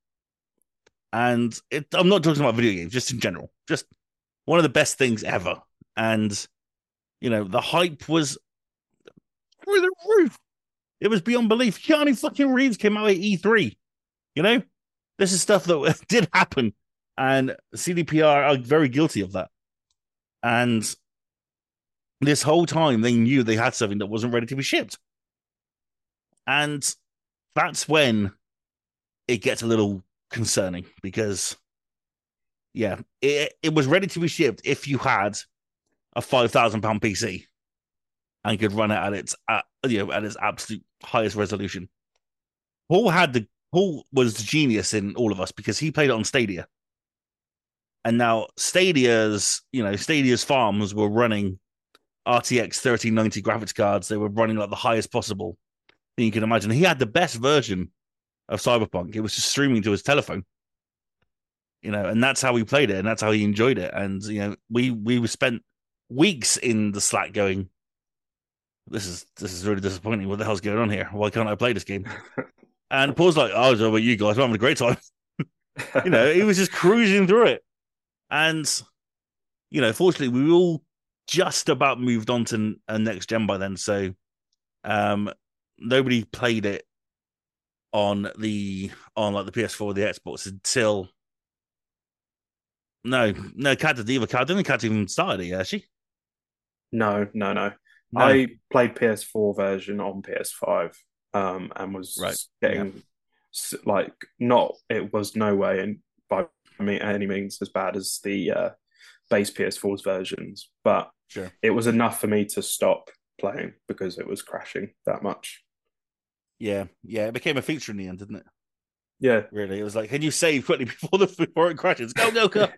And it, I'm not talking about video games, just in general, just one of the best things ever. And you know, the hype was through the roof. It was beyond belief. Keanu fucking Reeves came out at E3. You know, this is stuff that did happen, and CDPR are very guilty of that. And this whole time, they knew they had something that wasn't ready to be shipped, and that's when it gets a little concerning because, yeah, it it was ready to be shipped if you had a five thousand pound PC and could run it at its at, you know at its absolute highest resolution. Paul had the Paul was the genius in all of us because he played it on Stadia. And now Stadia's, you know, Stadia's farms were running RTX 3090 graphics cards. They were running like the highest possible thing you can imagine. He had the best version of Cyberpunk. It was just streaming to his telephone. You know, and that's how he played it, and that's how he enjoyed it. And you know, we we spent weeks in the Slack going, this is this is really disappointing. What the hell's going on here? Why can't I play this game? And Paul's like, oh, I don't know about you guys, I'm having a great time. you know, he was just cruising through it. And, you know, fortunately, we were all just about moved on to a next gen by then. So um nobody played it on the on like the PS4 the Xbox until no, no, Cat did either. Cat didn't Cat even started it, actually. No, no, no. No. I played PS4 version on PS5 um, and was right. getting yeah. like not it was no way in by any means as bad as the uh, base PS4's versions, but sure. it was enough for me to stop playing because it was crashing that much. Yeah, yeah, it became a feature in the end, didn't it? Yeah, really. It was like, can you save quickly before the before it crashes? Go, go, go.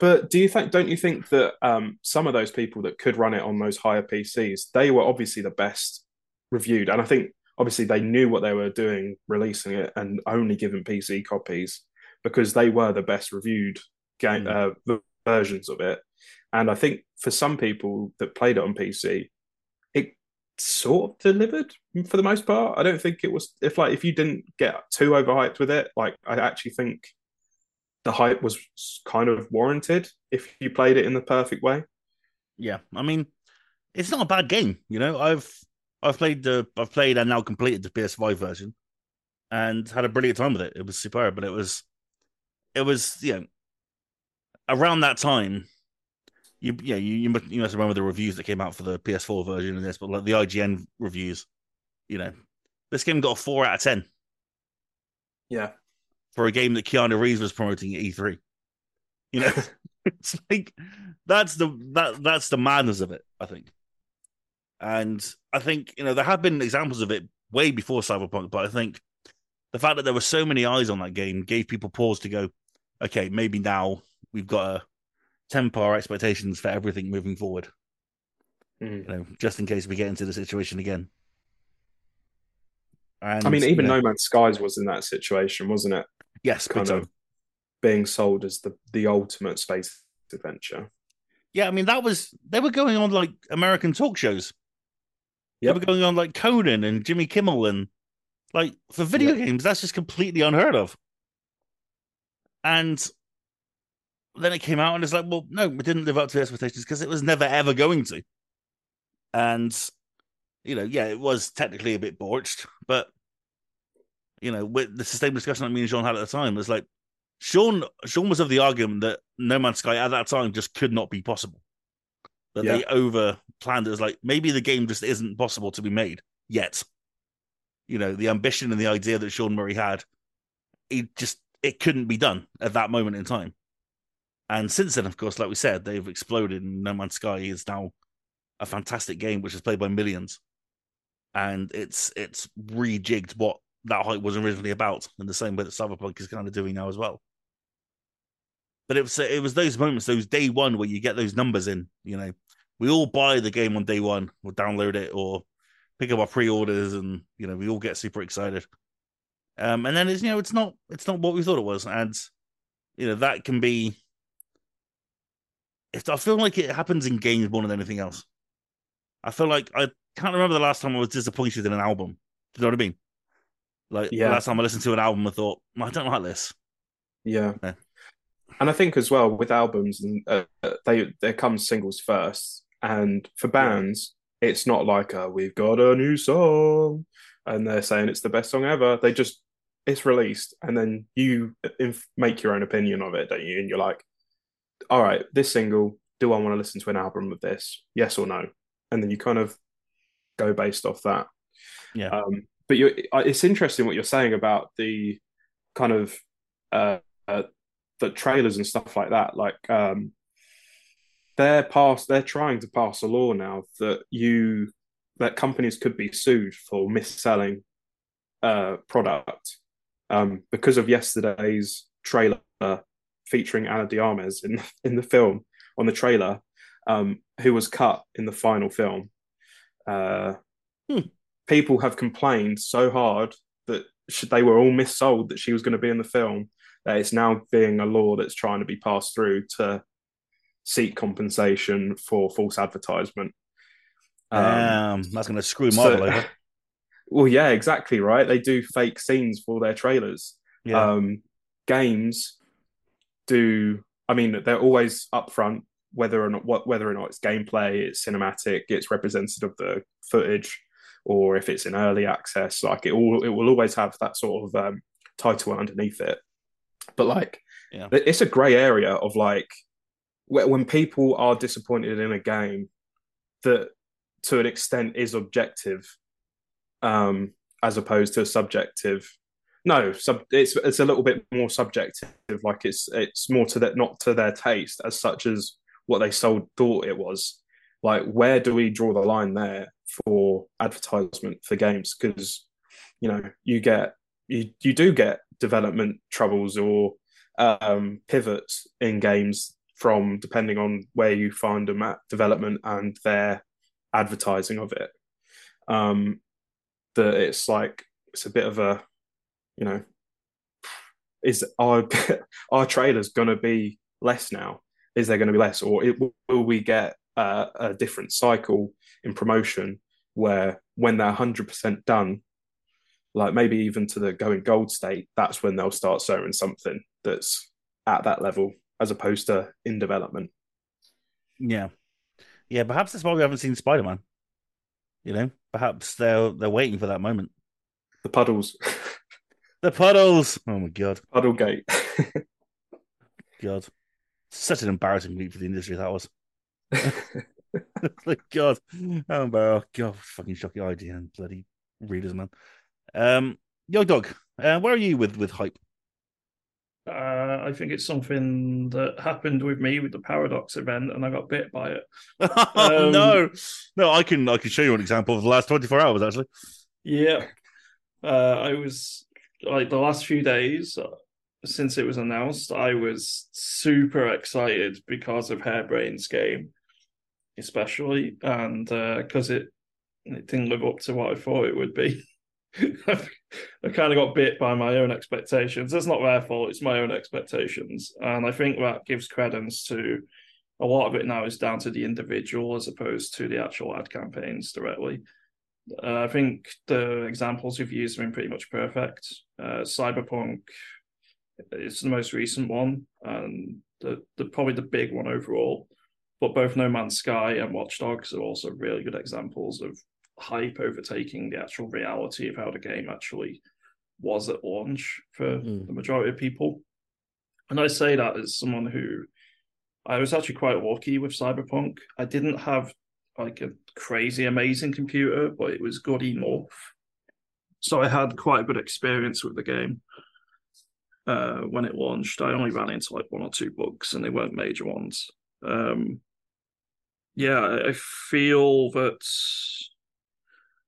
But do you think? Don't you think that um, some of those people that could run it on those higher PCs, they were obviously the best reviewed, and I think obviously they knew what they were doing releasing it and only giving PC copies because they were the best reviewed game mm. uh, versions of it. And I think for some people that played it on PC, it sort of delivered for the most part. I don't think it was if like if you didn't get too overhyped with it, like I actually think the hype was kind of warranted if you played it in the perfect way. Yeah, I mean, it's not a bad game. You know, I've I've played the I've played and now completed the PS5 version, and had a brilliant time with it. It was superb, but it was it was you know around that time. You yeah you you must, you must remember the reviews that came out for the PS4 version of this, but like the IGN reviews, you know, this game got a four out of ten. Yeah, for a game that Keanu Reeves was promoting at E3. You know, it's like that's the that that's the madness of it. I think, and I think you know there have been examples of it way before Cyberpunk, but I think the fact that there were so many eyes on that game gave people pause to go, okay, maybe now we've got to temper our expectations for everything moving forward. Mm. You know, just in case we get into the situation again. And, I mean, even you know, No Man's Skies was in that situation, wasn't it? Yes, kind of being sold as the the ultimate space adventure. Yeah, I mean that was they were going on like American talk shows. Yep. They were going on like Conan and Jimmy Kimmel and like for video yep. games, that's just completely unheard of. And then it came out and it's like, well, no, we didn't live up to the expectations because it was never ever going to. And you know, yeah, it was technically a bit borched, but you know, with the same discussion that me and Sean had at the time was like Sean Sean was of the argument that No Man's Sky at that time just could not be possible. That yeah. they over planned it as like maybe the game just isn't possible to be made yet. You know, the ambition and the idea that Sean Murray had, it just it couldn't be done at that moment in time. And since then, of course, like we said, they've exploded and No Man's Sky is now a fantastic game which is played by millions. And it's it's rejigged what that hype was originally about, in the same way that Cyberpunk is kind of doing now as well. But it was it was those moments, those day one where you get those numbers in. You know, we all buy the game on day one, or download it, or pick up our pre-orders, and you know we all get super excited. Um, and then it's you know it's not it's not what we thought it was, and you know that can be. if I feel like it happens in games more than anything else. I feel like I can't remember the last time I was disappointed in an album. Do you know what I mean? Like yeah. the last time I listened to an album, I thought I don't like this. Yeah. yeah. And I think as well with albums, and uh, they there comes singles first, and for bands, it's not like a, we've got a new song, and they're saying it's the best song ever. They just it's released, and then you inf- make your own opinion of it, don't you? And you're like, all right, this single, do I want to listen to an album of this? Yes or no? And then you kind of go based off that. Yeah. Um, but you it's interesting what you're saying about the kind of uh, uh, the trailers and stuff like that. Like um, they're pass they're trying to pass a law now that you that companies could be sued for mis-selling uh, product um, because of yesterday's trailer featuring Ana de Armas in in the film on the trailer, um, who was cut in the final film. Uh, hmm people have complained so hard that they were all missold that she was going to be in the film that it's now being a law that's trying to be passed through to seek compensation for false advertisement. Um, that's going to screw Marvel so, over. Well, yeah, exactly right. They do fake scenes for their trailers. Yeah. Um, games do. I mean, they're always upfront whether or not what whether or not it's gameplay, it's cinematic, it's representative of the footage or if it's in early access, like it all it will always have that sort of um, title underneath it. But like, yeah. it's a grey area of like when people are disappointed in a game that to an extent is objective, um, as opposed to a subjective. No, sub, it's it's a little bit more subjective. Like it's it's more to that not to their taste as such as what they sold thought it was. Like where do we draw the line there? for advertisement for games because you know you get you you do get development troubles or um, pivots in games from depending on where you find them at development and their advertising of it. Um, that it's like it's a bit of a, you know, is our our trailers to be less now? Is there to be less, or it, will we get a different cycle in promotion where when they're hundred percent done, like maybe even to the going gold state, that's when they'll start showing something that's at that level as opposed to in development. Yeah, yeah. Perhaps that's why we haven't seen Spider Man. You know, perhaps they're they're waiting for that moment. The puddles. the puddles. Oh my god. Puddle gate. god, such an embarrassing week for the industry that was. like God, oh my God, fucking shocking idea and bloody readers, man. Um, Yogdog, uh, where are you with with hype? Uh, I think it's something that happened with me with the Paradox event, and I got bit by it. oh um, no, no, I can I can show you an example of the last twenty four hours actually. Yeah, uh, I was like the last few days uh, since it was announced, I was super excited because of Harebrained Schemes, especially, and because uh, it it didn't live up to what I thought it would be. I kind of got bit by my own expectations. It's not their fault; it's my own expectations, and I think that gives credence to a lot of it. Now is down to the individual as opposed to the actual ad campaigns directly. Uh, I think the examples you've used have been pretty much perfect. Uh, Cyberpunk is the most recent one, and the, the probably the big one overall. But both No Man's Sky and Watch Dogs are also really good examples of hype overtaking the actual reality of how the game actually was at launch for mm. the majority of people. And I say that as someone who I was actually quite lucky with Cyberpunk. I didn't have like a crazy amazing computer, but it was good enough. So I had quite a good experience with the game uh, when it launched. I only ran into like one or two bugs, and they weren't major ones. Um, yeah, I feel that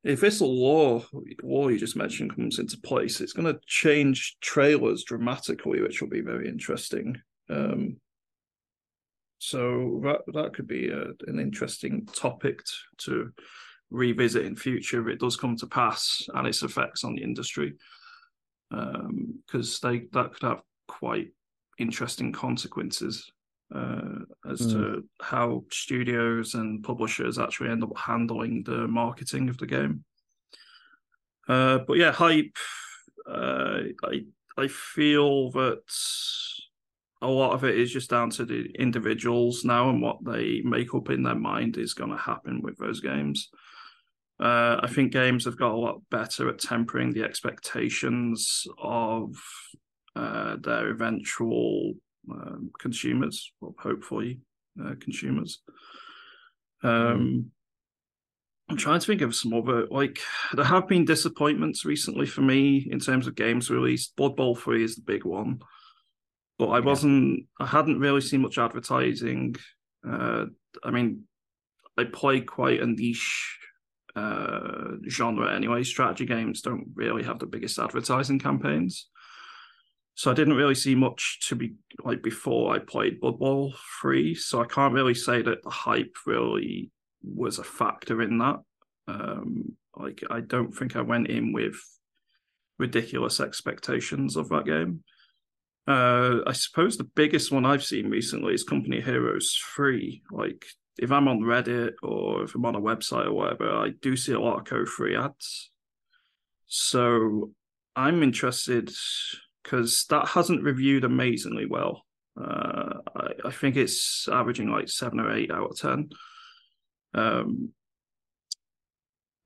if this law law you just mentioned comes into place, it's going to change trailers dramatically, which will be very interesting. Um, so that that could be a, an interesting topic to revisit in future. If it does come to pass and its effects on the industry, because um, they that could have quite interesting consequences. uh, as mm. to how studios and publishers actually end up handling the marketing of the game. Uh, but yeah, hype. Uh, I I feel that a lot of it is just down to the individuals now and what they make up in their mind is going to happen with those games. Uh, I think games have got a lot better at tempering the expectations of uh, their eventual um, consumers, or hopefully uh, consumers. Um, I'm trying to think of some other like there have been disappointments recently for me in terms of games released. Blood Bowl Three is the big one, but I wasn't. I hadn't really seen much advertising. Uh, I mean, I play quite a niche uh, genre anyway. Strategy games don't really have the biggest advertising campaigns. So I didn't really see much to be like before I played Blood Bowl 3. So I can't really say that the hype really was a factor in that. Um, like I don't think I went in with ridiculous expectations of that game. Uh, I suppose the biggest one I've seen recently is Company Heroes 3. Like if I'm on Reddit or if I'm on a website or whatever, I do see a lot of code free ads. So I'm interested because that hasn't reviewed amazingly well. Uh, I, I, think it's averaging like seven or eight out of ten. Um,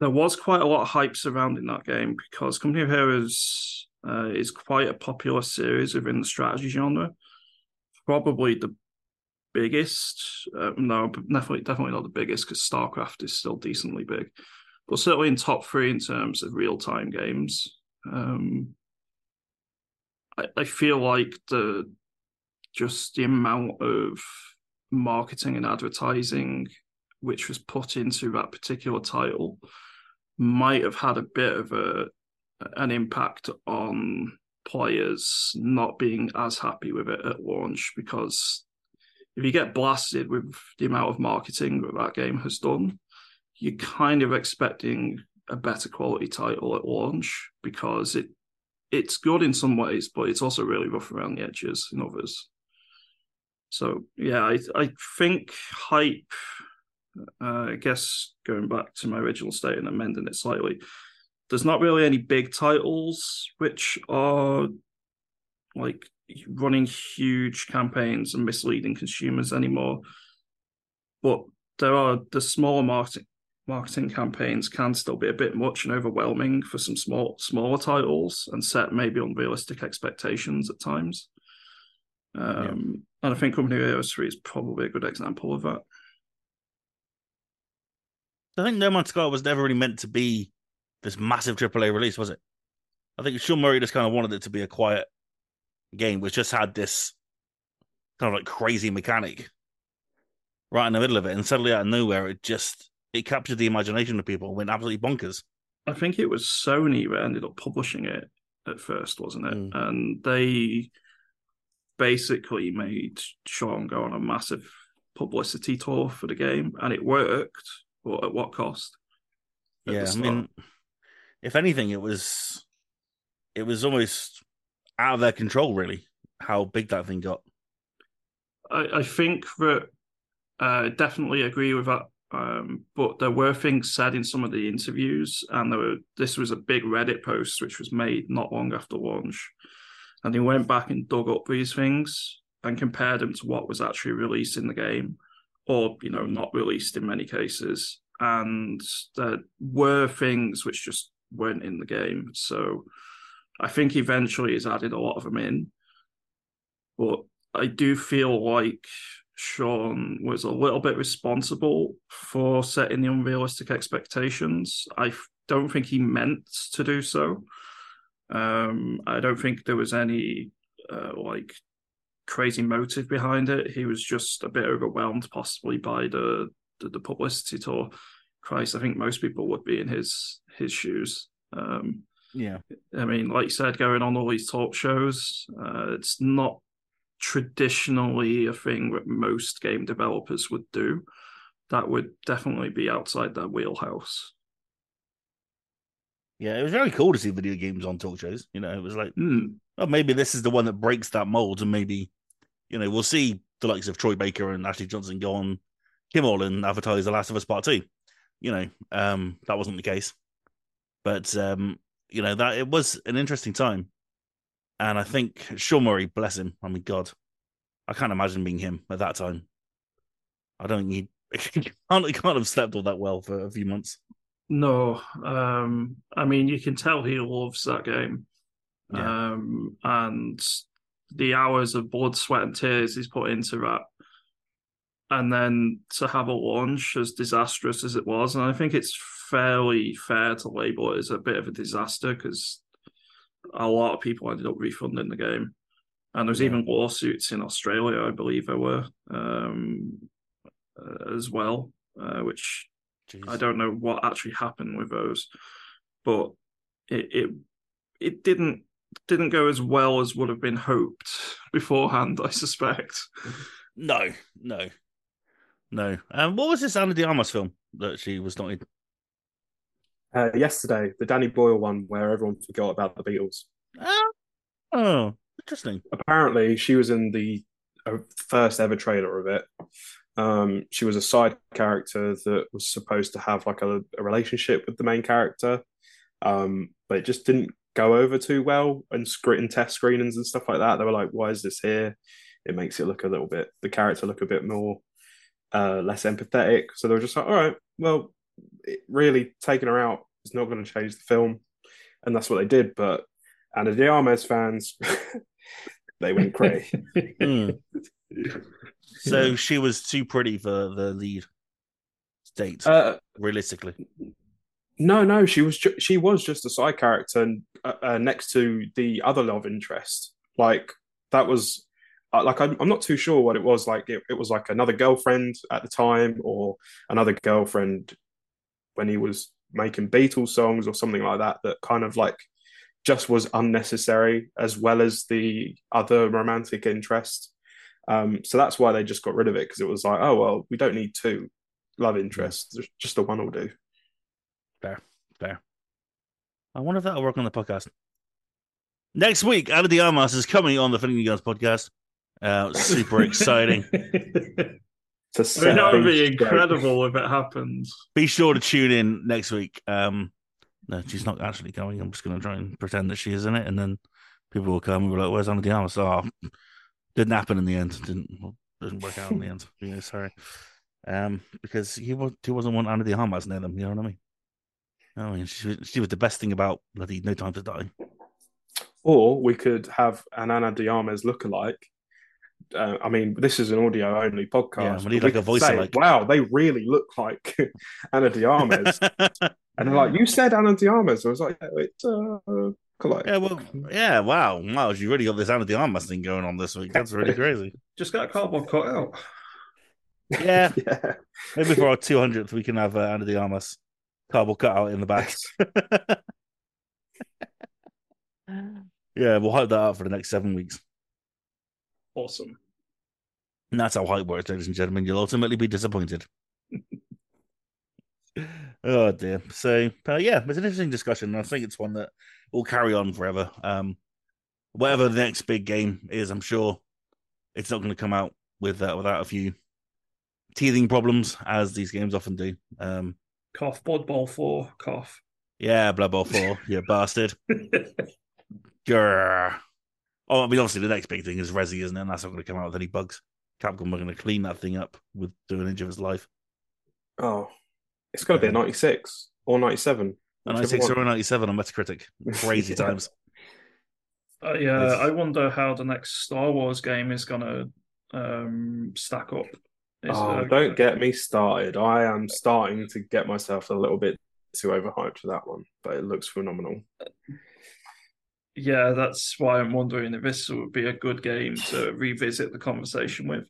there was quite a lot of hype surrounding that game because Company of Heroes uh, is quite a popular series within the strategy genre. Probably the biggest, uh, no, definitely definitely not the biggest because StarCraft is still decently big, but certainly in top three in terms of real time games. Um, I, I feel like the just the amount of marketing and advertising which was put into that particular title might have had a bit of a an impact on players not being as happy with it at launch because if you get blasted with the amount of marketing that that game has done, you're kind of expecting a better quality title at launch because it it's good in some ways, but it's also really rough around the edges in others. So yeah, I I think hype. Uh, I guess going back to my original state and amending it slightly, there's not really any big titles which are like running huge campaigns and misleading consumers anymore. But there are the smaller marketing marketing campaigns can still be a bit much and overwhelming for some small smaller titles and set maybe unrealistic expectations at times. Um, yeah. And I think Company of Heroes 3 is probably a good example of that. I think No Man's Sky was never really meant to be this massive AAA release, was it? I think Sean Murray just kind of wanted it to be a quiet game, which just had this kind of like crazy mechanic right in the middle of it, and suddenly out of nowhere, it just it captured the imagination of people, went absolutely bonkers. I think it was Sony that ended up publishing it at first, wasn't it? Mm. And they basically made Sean go on a massive publicity tour for the game, and it worked. But at what cost? At yeah, I mean, if anything, it was it was almost out of their control, really. How big that thing got. I, I think that uh, definitely agree with that. Um, but there were things said in some of the interviews, and there were. This was a big Reddit post which was made not long after launch, and he went back and dug up these things and compared them to what was actually released in the game, or you know not released in many cases. And there were things which just weren't in the game. So I think eventually he's added a lot of them in. But I do feel like Sean was a little bit responsible for setting the unrealistic expectations. I don't think he meant to do so. Um, I don't think there was any uh, like crazy motive behind it. He was just a bit overwhelmed, possibly by the, the, the publicity tour. Christ, I think most people would be in his his shoes. Um, yeah, I mean, like you said, going on all these talk shows, uh, it's not traditionally a thing that most game developers would do. That would definitely be outside their wheelhouse. Yeah, it was very cool to see video games on talk shows. You know, it was like, mm. oh, maybe this is the one that breaks that mold, and maybe, you know, we'll see the likes of Troy Baker and Ashley Johnson go on Kimmel and advertise The Last of Us Part Two. You know, um, that wasn't the case, but um, you know that it was an interesting time. And I think Sean Murray, bless him. I mean, God, I can't imagine being him at that time. I don't think he, can't, he can't have slept all that well for a few months. No, um, I mean you can tell he loves that game, yeah. um, and the hours of blood, sweat, and tears he's put into that, and then to have a launch as disastrous as it was, and I think it's fairly fair to label it as a bit of a disaster because a lot of people ended up refunding the game. And there's yeah. even lawsuits in Australia, I believe there were, um, uh, as well, uh, which Jeez. I don't know what actually happened with those, but it, it it didn't didn't go as well as would have been hoped beforehand. I suspect. No, no, no. Um, what was this Ana de Armas film that she was not in? Uh, yesterday, the Danny Boyle one where everyone forgot about the Beatles. Oh, oh interesting. Apparently, she was in the uh, first ever trailer of it. Um, she was a side character that was supposed to have like a, a relationship with the main character, um, but it just didn't go over too well. And script and test screenings and stuff like that, they were like, "Why is this here?" It makes it look a little bit the character look a bit more uh, less empathetic. So they were just like, "All right, well, really taking her out is not going to change the film, and that's what they did. But Ana de Armas fans, they went crazy. mm. So she was too pretty for the lead state, uh, realistically. No, no, she was ju- she was just a side character and, uh, uh, next to the other love interest. Like that was uh, like I'm, I'm, not too sure what it was like. It, it was like another girlfriend at the time, or another girlfriend when he was making Beatles songs or something like that. That kind of like just was unnecessary, as well as the other romantic interest. Um, so that's why they just got rid of it because it was like, oh well, we don't need two love interests, just the one will do. Fair, fair. I wonder if that'll work on the podcast. Next week, de Armas is coming on the Finger Guns podcast. Uh, super exciting. To I mean, set that would be things straight. incredible if it happens. Be sure to tune in next week. Um, no, she's not actually going. I'm just going to try and pretend that she is in it, and then people will come and be like, "Where's Ana de Armas?" Oh, didn't happen in the end. Didn't didn't work out in the end. Yeah, sorry. Um, because he was he wasn't one Ana de Armas near them. You know what I mean? I mean, she, was- she was the best thing about bloody No Time to Die. Or we could have an Ana de Armas lookalike. Uh, I mean, this is an audio only podcast. Yeah, we but need like a voice say, alike. Wow, they really look like Ana de Armas. and they're like, You said Ana de Armas. I was like, "Yeah, It's uh, lookalike. Yeah, well, yeah, wow, wow, you really got this Ana de Armas thing going on this week. That's really crazy. Just got a cardboard cut out. Yeah, yeah. maybe for our 200th, we can have uh, Ana de Armas cardboard cutout in the back. yeah, we'll hype that up for the next seven weeks. Awesome. And that's how hype works, ladies and gentlemen. You'll ultimately be disappointed. oh dear. So, uh, yeah, it's an interesting discussion. and I think it's one that will carry on forever. Um, whatever the next big game is, I'm sure it's not going to come out with uh, without a few teething problems, as these games often do. Um, Cough. Blood Bowl 4. Cough. yeah, Blood Bowl Four, you bastard. Grr. Oh, I mean, obviously, the next big thing is Resi, isn't it? And that's not going to come out with any bugs. Capcom are going to clean that thing up with do an inch of its life. Oh, it's got to be a 96 or 97. A 96 or a 97 on Metacritic. Crazy Yeah. times. Uh, yeah, It's- I wonder how the next Star Wars game is going to um, stack up. Is, Oh, uh, don't get me started. I am starting to get myself a little bit too overhyped for that one, but it looks phenomenal. Yeah, that's why I'm wondering if this would be a good game to revisit the conversation with.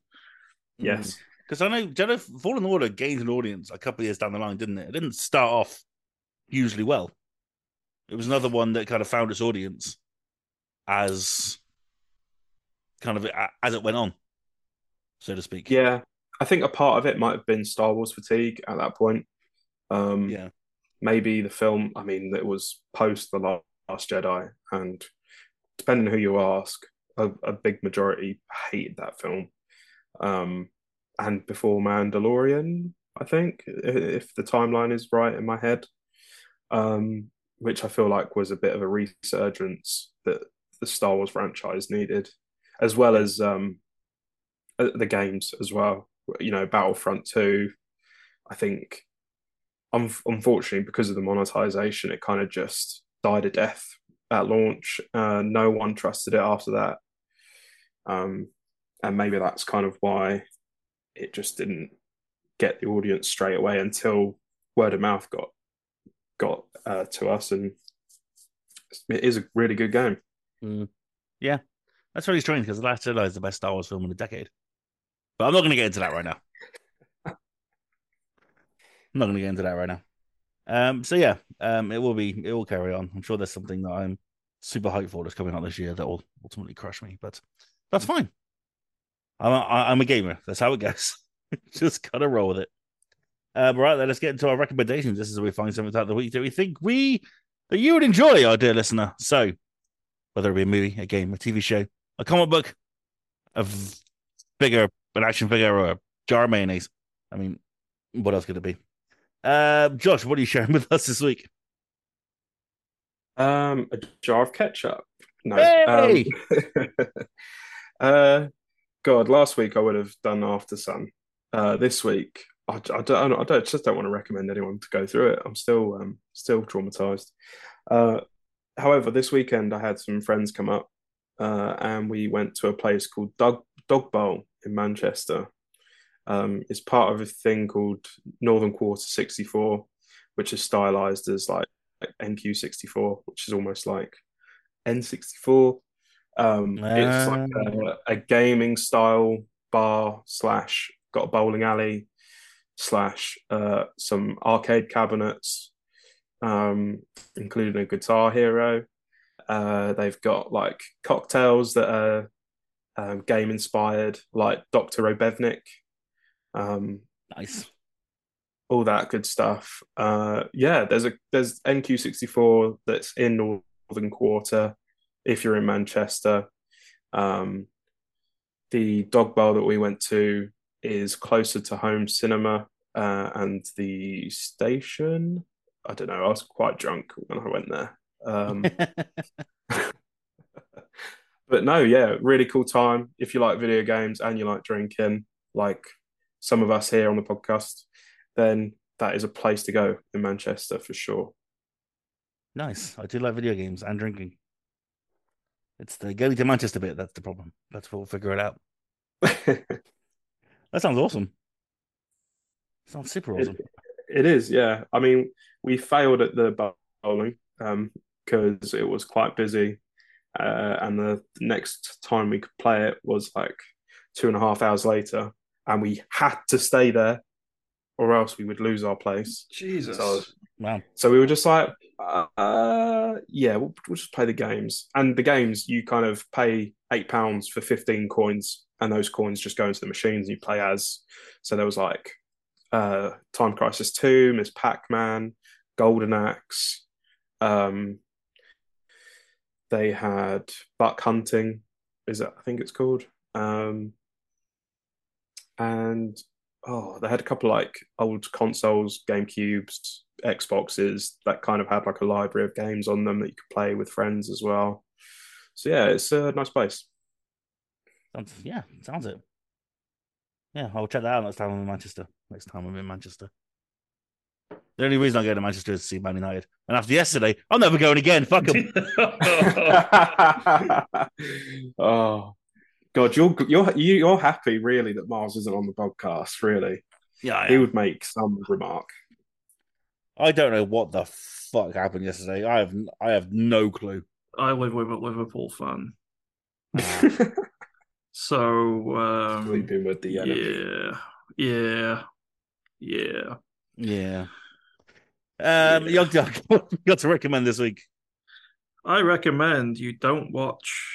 Yes. Because I know Jedi Fallen Order gained an audience a couple of years down the line, didn't it? It didn't start off hugely well. It was another one that kind of found its audience as kind of as it went on, so to speak. Yeah, I think a part of it might have been Star Wars fatigue at that point. Um, Yeah. maybe the film. I mean, it was post the La- Last Jedi, and depending who you ask, a, a big majority hated that film. Um, and before Mandalorian, I think, if the timeline is right in my head, um, which I feel like was a bit of a resurgence that the Star Wars franchise needed, as well as um, uh, the games as well. You know, Battlefront 2, I think, un- unfortunately, because of the monetization, it kind of just died a death at launch. Uh, no one trusted it after that. Um, and maybe that's kind of why it just didn't get the audience straight away until word of mouth got got uh, to us, and it is a really good game. Yeah. That's really strange because The Last Jedi is the best Star Wars film in a decade. But I'm not going to get into that right now. I'm not going to get into that right now. Um, so yeah, um, it will be, it will carry on. I'm sure there's something that I'm super hyped for that's coming out this year that will ultimately crush me, but that's fine. I'm a, I'm a gamer. That's how it goes. Just gotta roll with it. Um, right then, let's get into our recommendations. This is where we find something throughout the week that we think we that you would enjoy, our dear listener. So, whether it be a movie, a game, a TV show, a comic book, a figure, an action figure, or a jar of mayonnaise. I mean, what else could it be? Uh, Josh, what are you sharing with us this week? Um, a jar of ketchup. No. Hey! Um, uh, God, last week I would have done Aftersun. Uh, this week I, I don't, I don't, just don't want to recommend anyone to go through it. I'm still, um, still traumatized. Uh, however, this weekend I had some friends come up, uh, and we went to a place called Dog Dog Bowl in Manchester. Um, it's part of a thing called Northern Quarter 64, which is stylized as like NQ64, which is almost like N64. Um, it's like a, a gaming style bar slash got a bowling alley slash uh, some arcade cabinets, um, including a Guitar Hero. Uh, they've got like cocktails that are um, game inspired, like Doctor Robotnik, um, Nice. all that good stuff. Uh, yeah, there's a there's NQ64 that's in Northern Quarter. If you're in Manchester, um, the dog bar that we went to is closer to home cinema uh, and the station. I don't know. I was quite drunk when I went there. Um, but no, yeah, really cool time. If you like video games and you like drinking, like some of us here on the podcast, then that is a place to go in Manchester for sure. nice. I do like video games and drinking. It's the going to Manchester bit that's the problem. That's what we'll figure it out. That sounds awesome. Sounds super awesome. It is, yeah. I mean, we failed at the bowling um because it was quite busy, uh, and the next time we could play it was like two and a half hours later, and we had to stay there, or else we would lose our place. Jesus. So, Wow. so we were just like, uh, uh, yeah, we'll, we'll just play the games, and the games you kind of pay eight pounds for fifteen coins, and those coins just go into the machines and you play as. So there was like uh, Time Crisis Two, Miss Pac Man, Golden Axe. Um, they had Buck Hunting, is it? I think it's called. Um, and oh, they had a couple like old consoles, GameCubes, Xboxes that kind of had like a library of games on them that you could play with friends as well. So yeah, it's a nice place. Sounds, yeah, sounds it. Yeah, I'll check that out next time I'm in Manchester. Next time I'm in Manchester. The only reason I go to Manchester is to see Man United. And after yesterday, I'm never going again. Fuck 'em. oh God, you're you're you're happy really that Mars isn't on the podcast. Really, Yeah, he would make some remark. I don't know what the fuck happened yesterday. I have I have no clue. I live with a Liverpool fan. So um, Sleeping with the enemy. yeah, yeah, yeah. Yeah. Um, Yeah. Yogdog, you got to recommend this week? I recommend you don't watch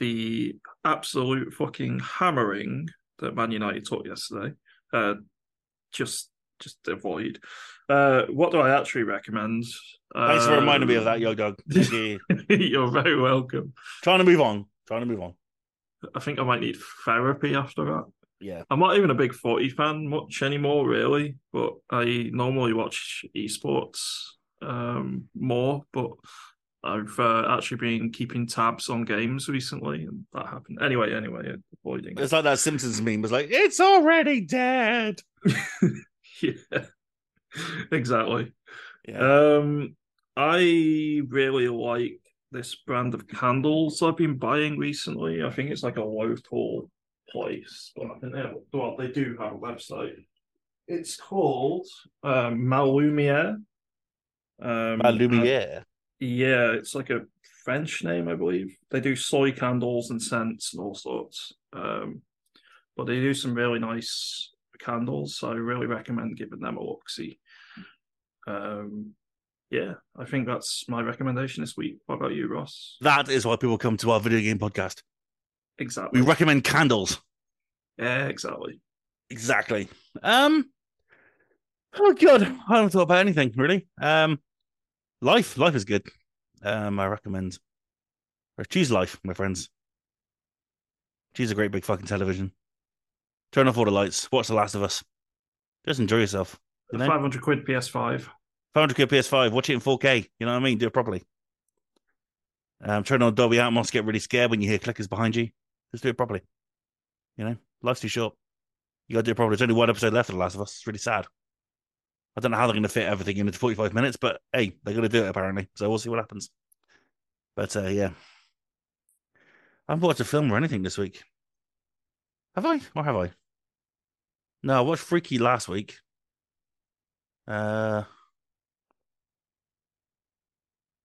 the absolute fucking hammering that Man United took yesterday. Uh, just just avoid. Uh, what do I actually recommend? Thanks for reminding me of that, Um, Yogdog. You. You're very welcome. Trying to move on. Trying to move on. I think I might need therapy after that. Yeah. I'm not even a big footy fan much anymore, really, but I normally watch esports um, more. But I've uh, actually been keeping tabs on games recently, and that happened. Anyway, anyway, avoiding It's like that Simpsons meme. was like, it's already dead. yeah, exactly. Yeah. Um, I really like this brand of candles I've been buying recently. I think it's like a local place, but I think they have, well they do have a website. It's called um, Malumiere. Um, My Lumiere. Yeah, it's like a French name, I believe. They do soy candles and scents and all sorts. Um, but they do some really nice candles, so I really recommend giving them a look. See, um, yeah, I think that's my recommendation this week. What about you, Ross? That is why people come to our video game podcast. Exactly. We recommend candles. yeah, exactly. Exactly. Um. Oh god, I haven't thought about anything really. Um, life, life is good. Um, I recommend. Or choose life, my friends. Choose a great big fucking television. Turn off all the lights. Watch The Last of Us. Just enjoy yourself. You know? Five hundred quid PS5. 500 quid PS5. Watch it in 4K. You know what I mean? Do it properly. Um, turn on Dolby Atmos. Get really scared when you hear clickers behind you. Just do it properly. You know, life's too short. You got to do it properly. There's only one episode left of The Last of Us. It's really sad. I don't know how they're going to fit everything in into 45 minutes, but hey, they're going to do it apparently. So we'll see what happens. But uh, yeah, I haven't watched a film or anything this week. Have I? Or have I? No, I watched Freaky last week. Uh,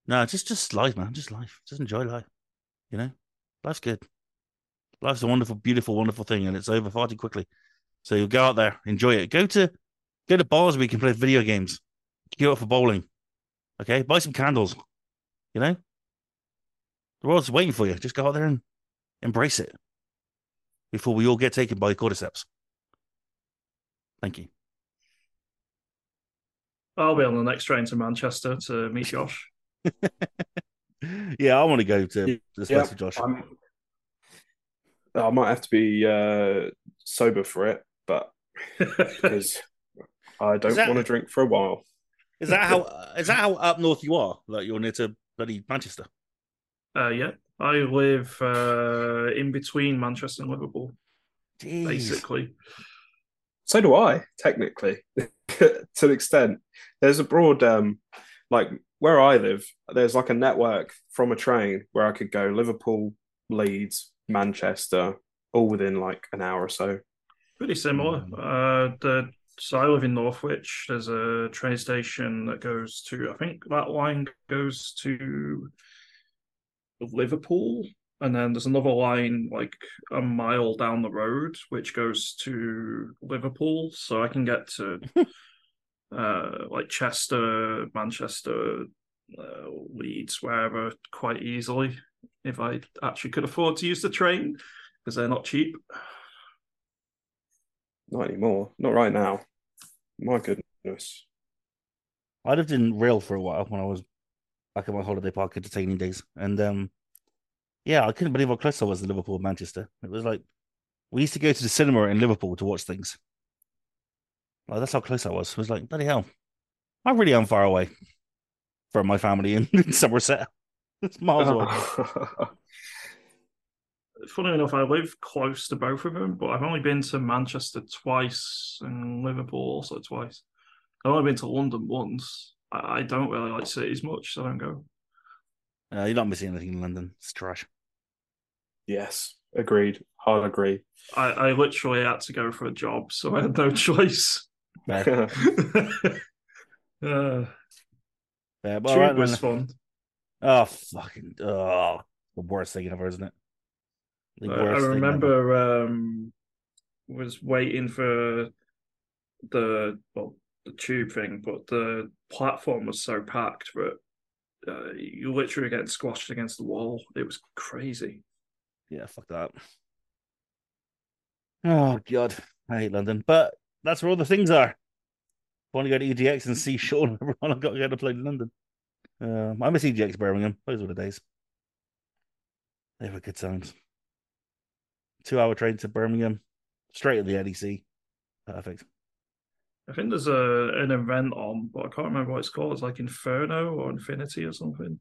no, just just life, man. Just life. Just enjoy life. You know, life's good. Life's a wonderful, beautiful, wonderful thing, and it's over far too quickly. So you go out there, enjoy it. Go to go to bars where you can play video games. Go out for bowling. Okay, buy some candles. You know, the world's waiting for you. Just go out there and embrace it. before we all get taken by the cordyceps. Thank you. I'll be on the next train to Manchester to meet Josh. yeah, I want to go to this Yeah, place with Josh. I'm, I might have to be uh, sober for it, but because I don't that- want to drink for a while. Is that how is that how up north you are? Like you're near to bloody Manchester? uh, yeah, I live uh, in between Manchester and Liverpool, Jeez. basically. So do I, technically, to an extent. There's a broad, um, like where I live, there's like a network from a train where I could go Liverpool, Leeds, Manchester, all within like an hour or so. Pretty similar. Uh, the so I live in Northwich. There's a train station that goes to. I think that line goes to Liverpool, and then there's another line like a mile down the road which goes to Liverpool. So I can get to uh, like Chester, Manchester, uh, Leeds, wherever quite easily if I actually could afford to use the train because they're not cheap. Not anymore. Not right now. My goodness. I lived in Rhyl for a while when I was back at my holiday park entertaining days, and um, yeah, I couldn't believe how close I was to Liverpool, and Manchester. It was like we used to go to the cinema in Liverpool to watch things. Like that's how close I was. It was like bloody hell, I really am far away from my family in, in Somerset. It's miles away. funny enough, I live close to both of them, but I've only been to Manchester twice and Liverpool also twice. I've only been to London once. I, I don't really like cities much, so I don't go. Uh, you're not missing anything in London. It's trash. yes, agreed. Hard agree. I, I literally had to go for a job, so I had no choice. Fair. uh, Fair. But tube all right, was then. fun. Oh fucking oh, the worst thing ever, isn't it? The I, I worst thing remember um, was waiting for the well the tube thing, but the platform was so packed that uh, you literally get squashed against the wall. It was crazy. Yeah, fuck that. Oh god, I hate London, but that's where all the things are. I want to go to EGX and see Sean. Everyone I've got to go to play in London. Um, I miss EGX Birmingham. Those were the days. They were good times. Two hour train to Birmingham, straight at the NEC. Perfect. I think there's a an event on, but I can't remember what it's called. It's like Inferno or Infinity or something.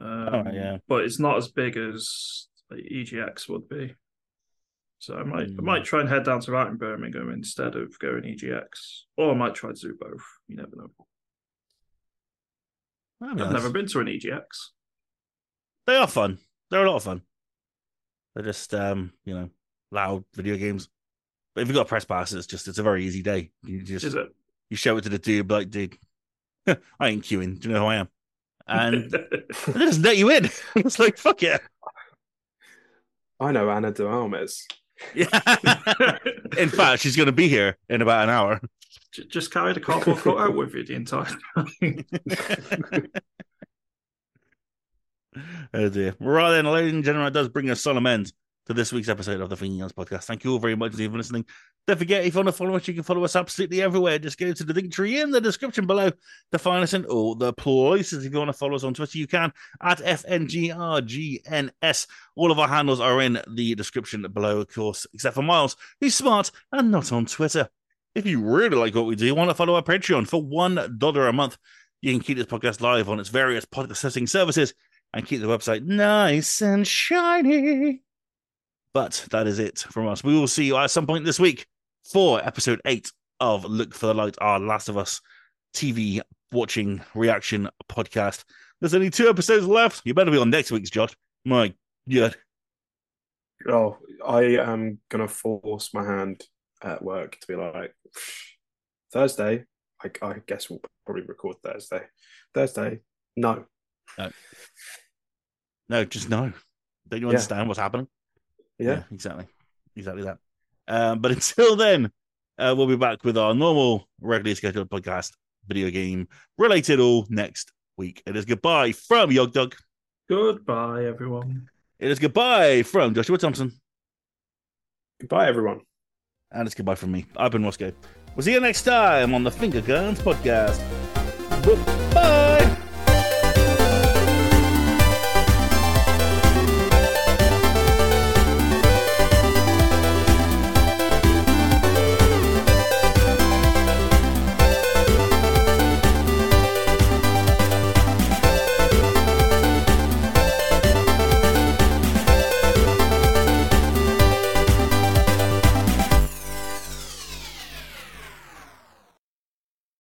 Um, Alright, yeah. But it's not as big as like, EGX would be. So I might I Hmm. might try and head down to that in Birmingham instead of going EGX, or I might try to do both. You never know. I've nice. never been to an EGX. They are fun. They're a lot of fun. They're just um, you know, loud video games. But if you've got a press pass, it's just it's a very easy day. You just Is it? you show it to the dude, like, dude, I ain't queuing. Do you know who I am? And they just let you in. it's like, fuck yeah. I know Ana de Armas. Yeah. in fact, she's gonna be here in about an hour. Just carry the cardboard cutout with you the entire time. Oh dear. Right then, ladies and gentlemen, it does bring a solemn end to this week's episode of the Guns podcast. Thank you all very much for listening. Don't forget, if you want to follow us, you can follow us absolutely everywhere. Just go to the link tree in the description below to find us in all the places. If you want to follow us on Twitter, you can at FNGRGNS. All of our handles are in the description below, of course, except for Miles, who's smart and not on Twitter. If you really like what we do, you want to follow our Patreon for $1 a month. You can keep this podcast live on its various podcast services and keep the website nice and shiny. But that is it from us. We will see you at some point this week for episode eight of Look for the Light, our Last of Us TV watching reaction podcast. There's only two episodes left. You better be on next week's, Josh. My God. Oh, I am gonna force my hand at work to be like Thursday. I, I guess we'll probably record Thursday. Thursday, no. No, just no. Don't you Yeah. understand what's happening? Yeah, exactly. Exactly that. Um, but until then, uh, we'll be back with our normal, regularly scheduled podcast, video game related all next week. It is goodbye from Yogdog. Goodbye, everyone. It is goodbye from Joshua Thompson. Goodbye, everyone. And it's goodbye from me. I've been Rossko. We'll see you next time on the Finger Guns Podcast. Bye.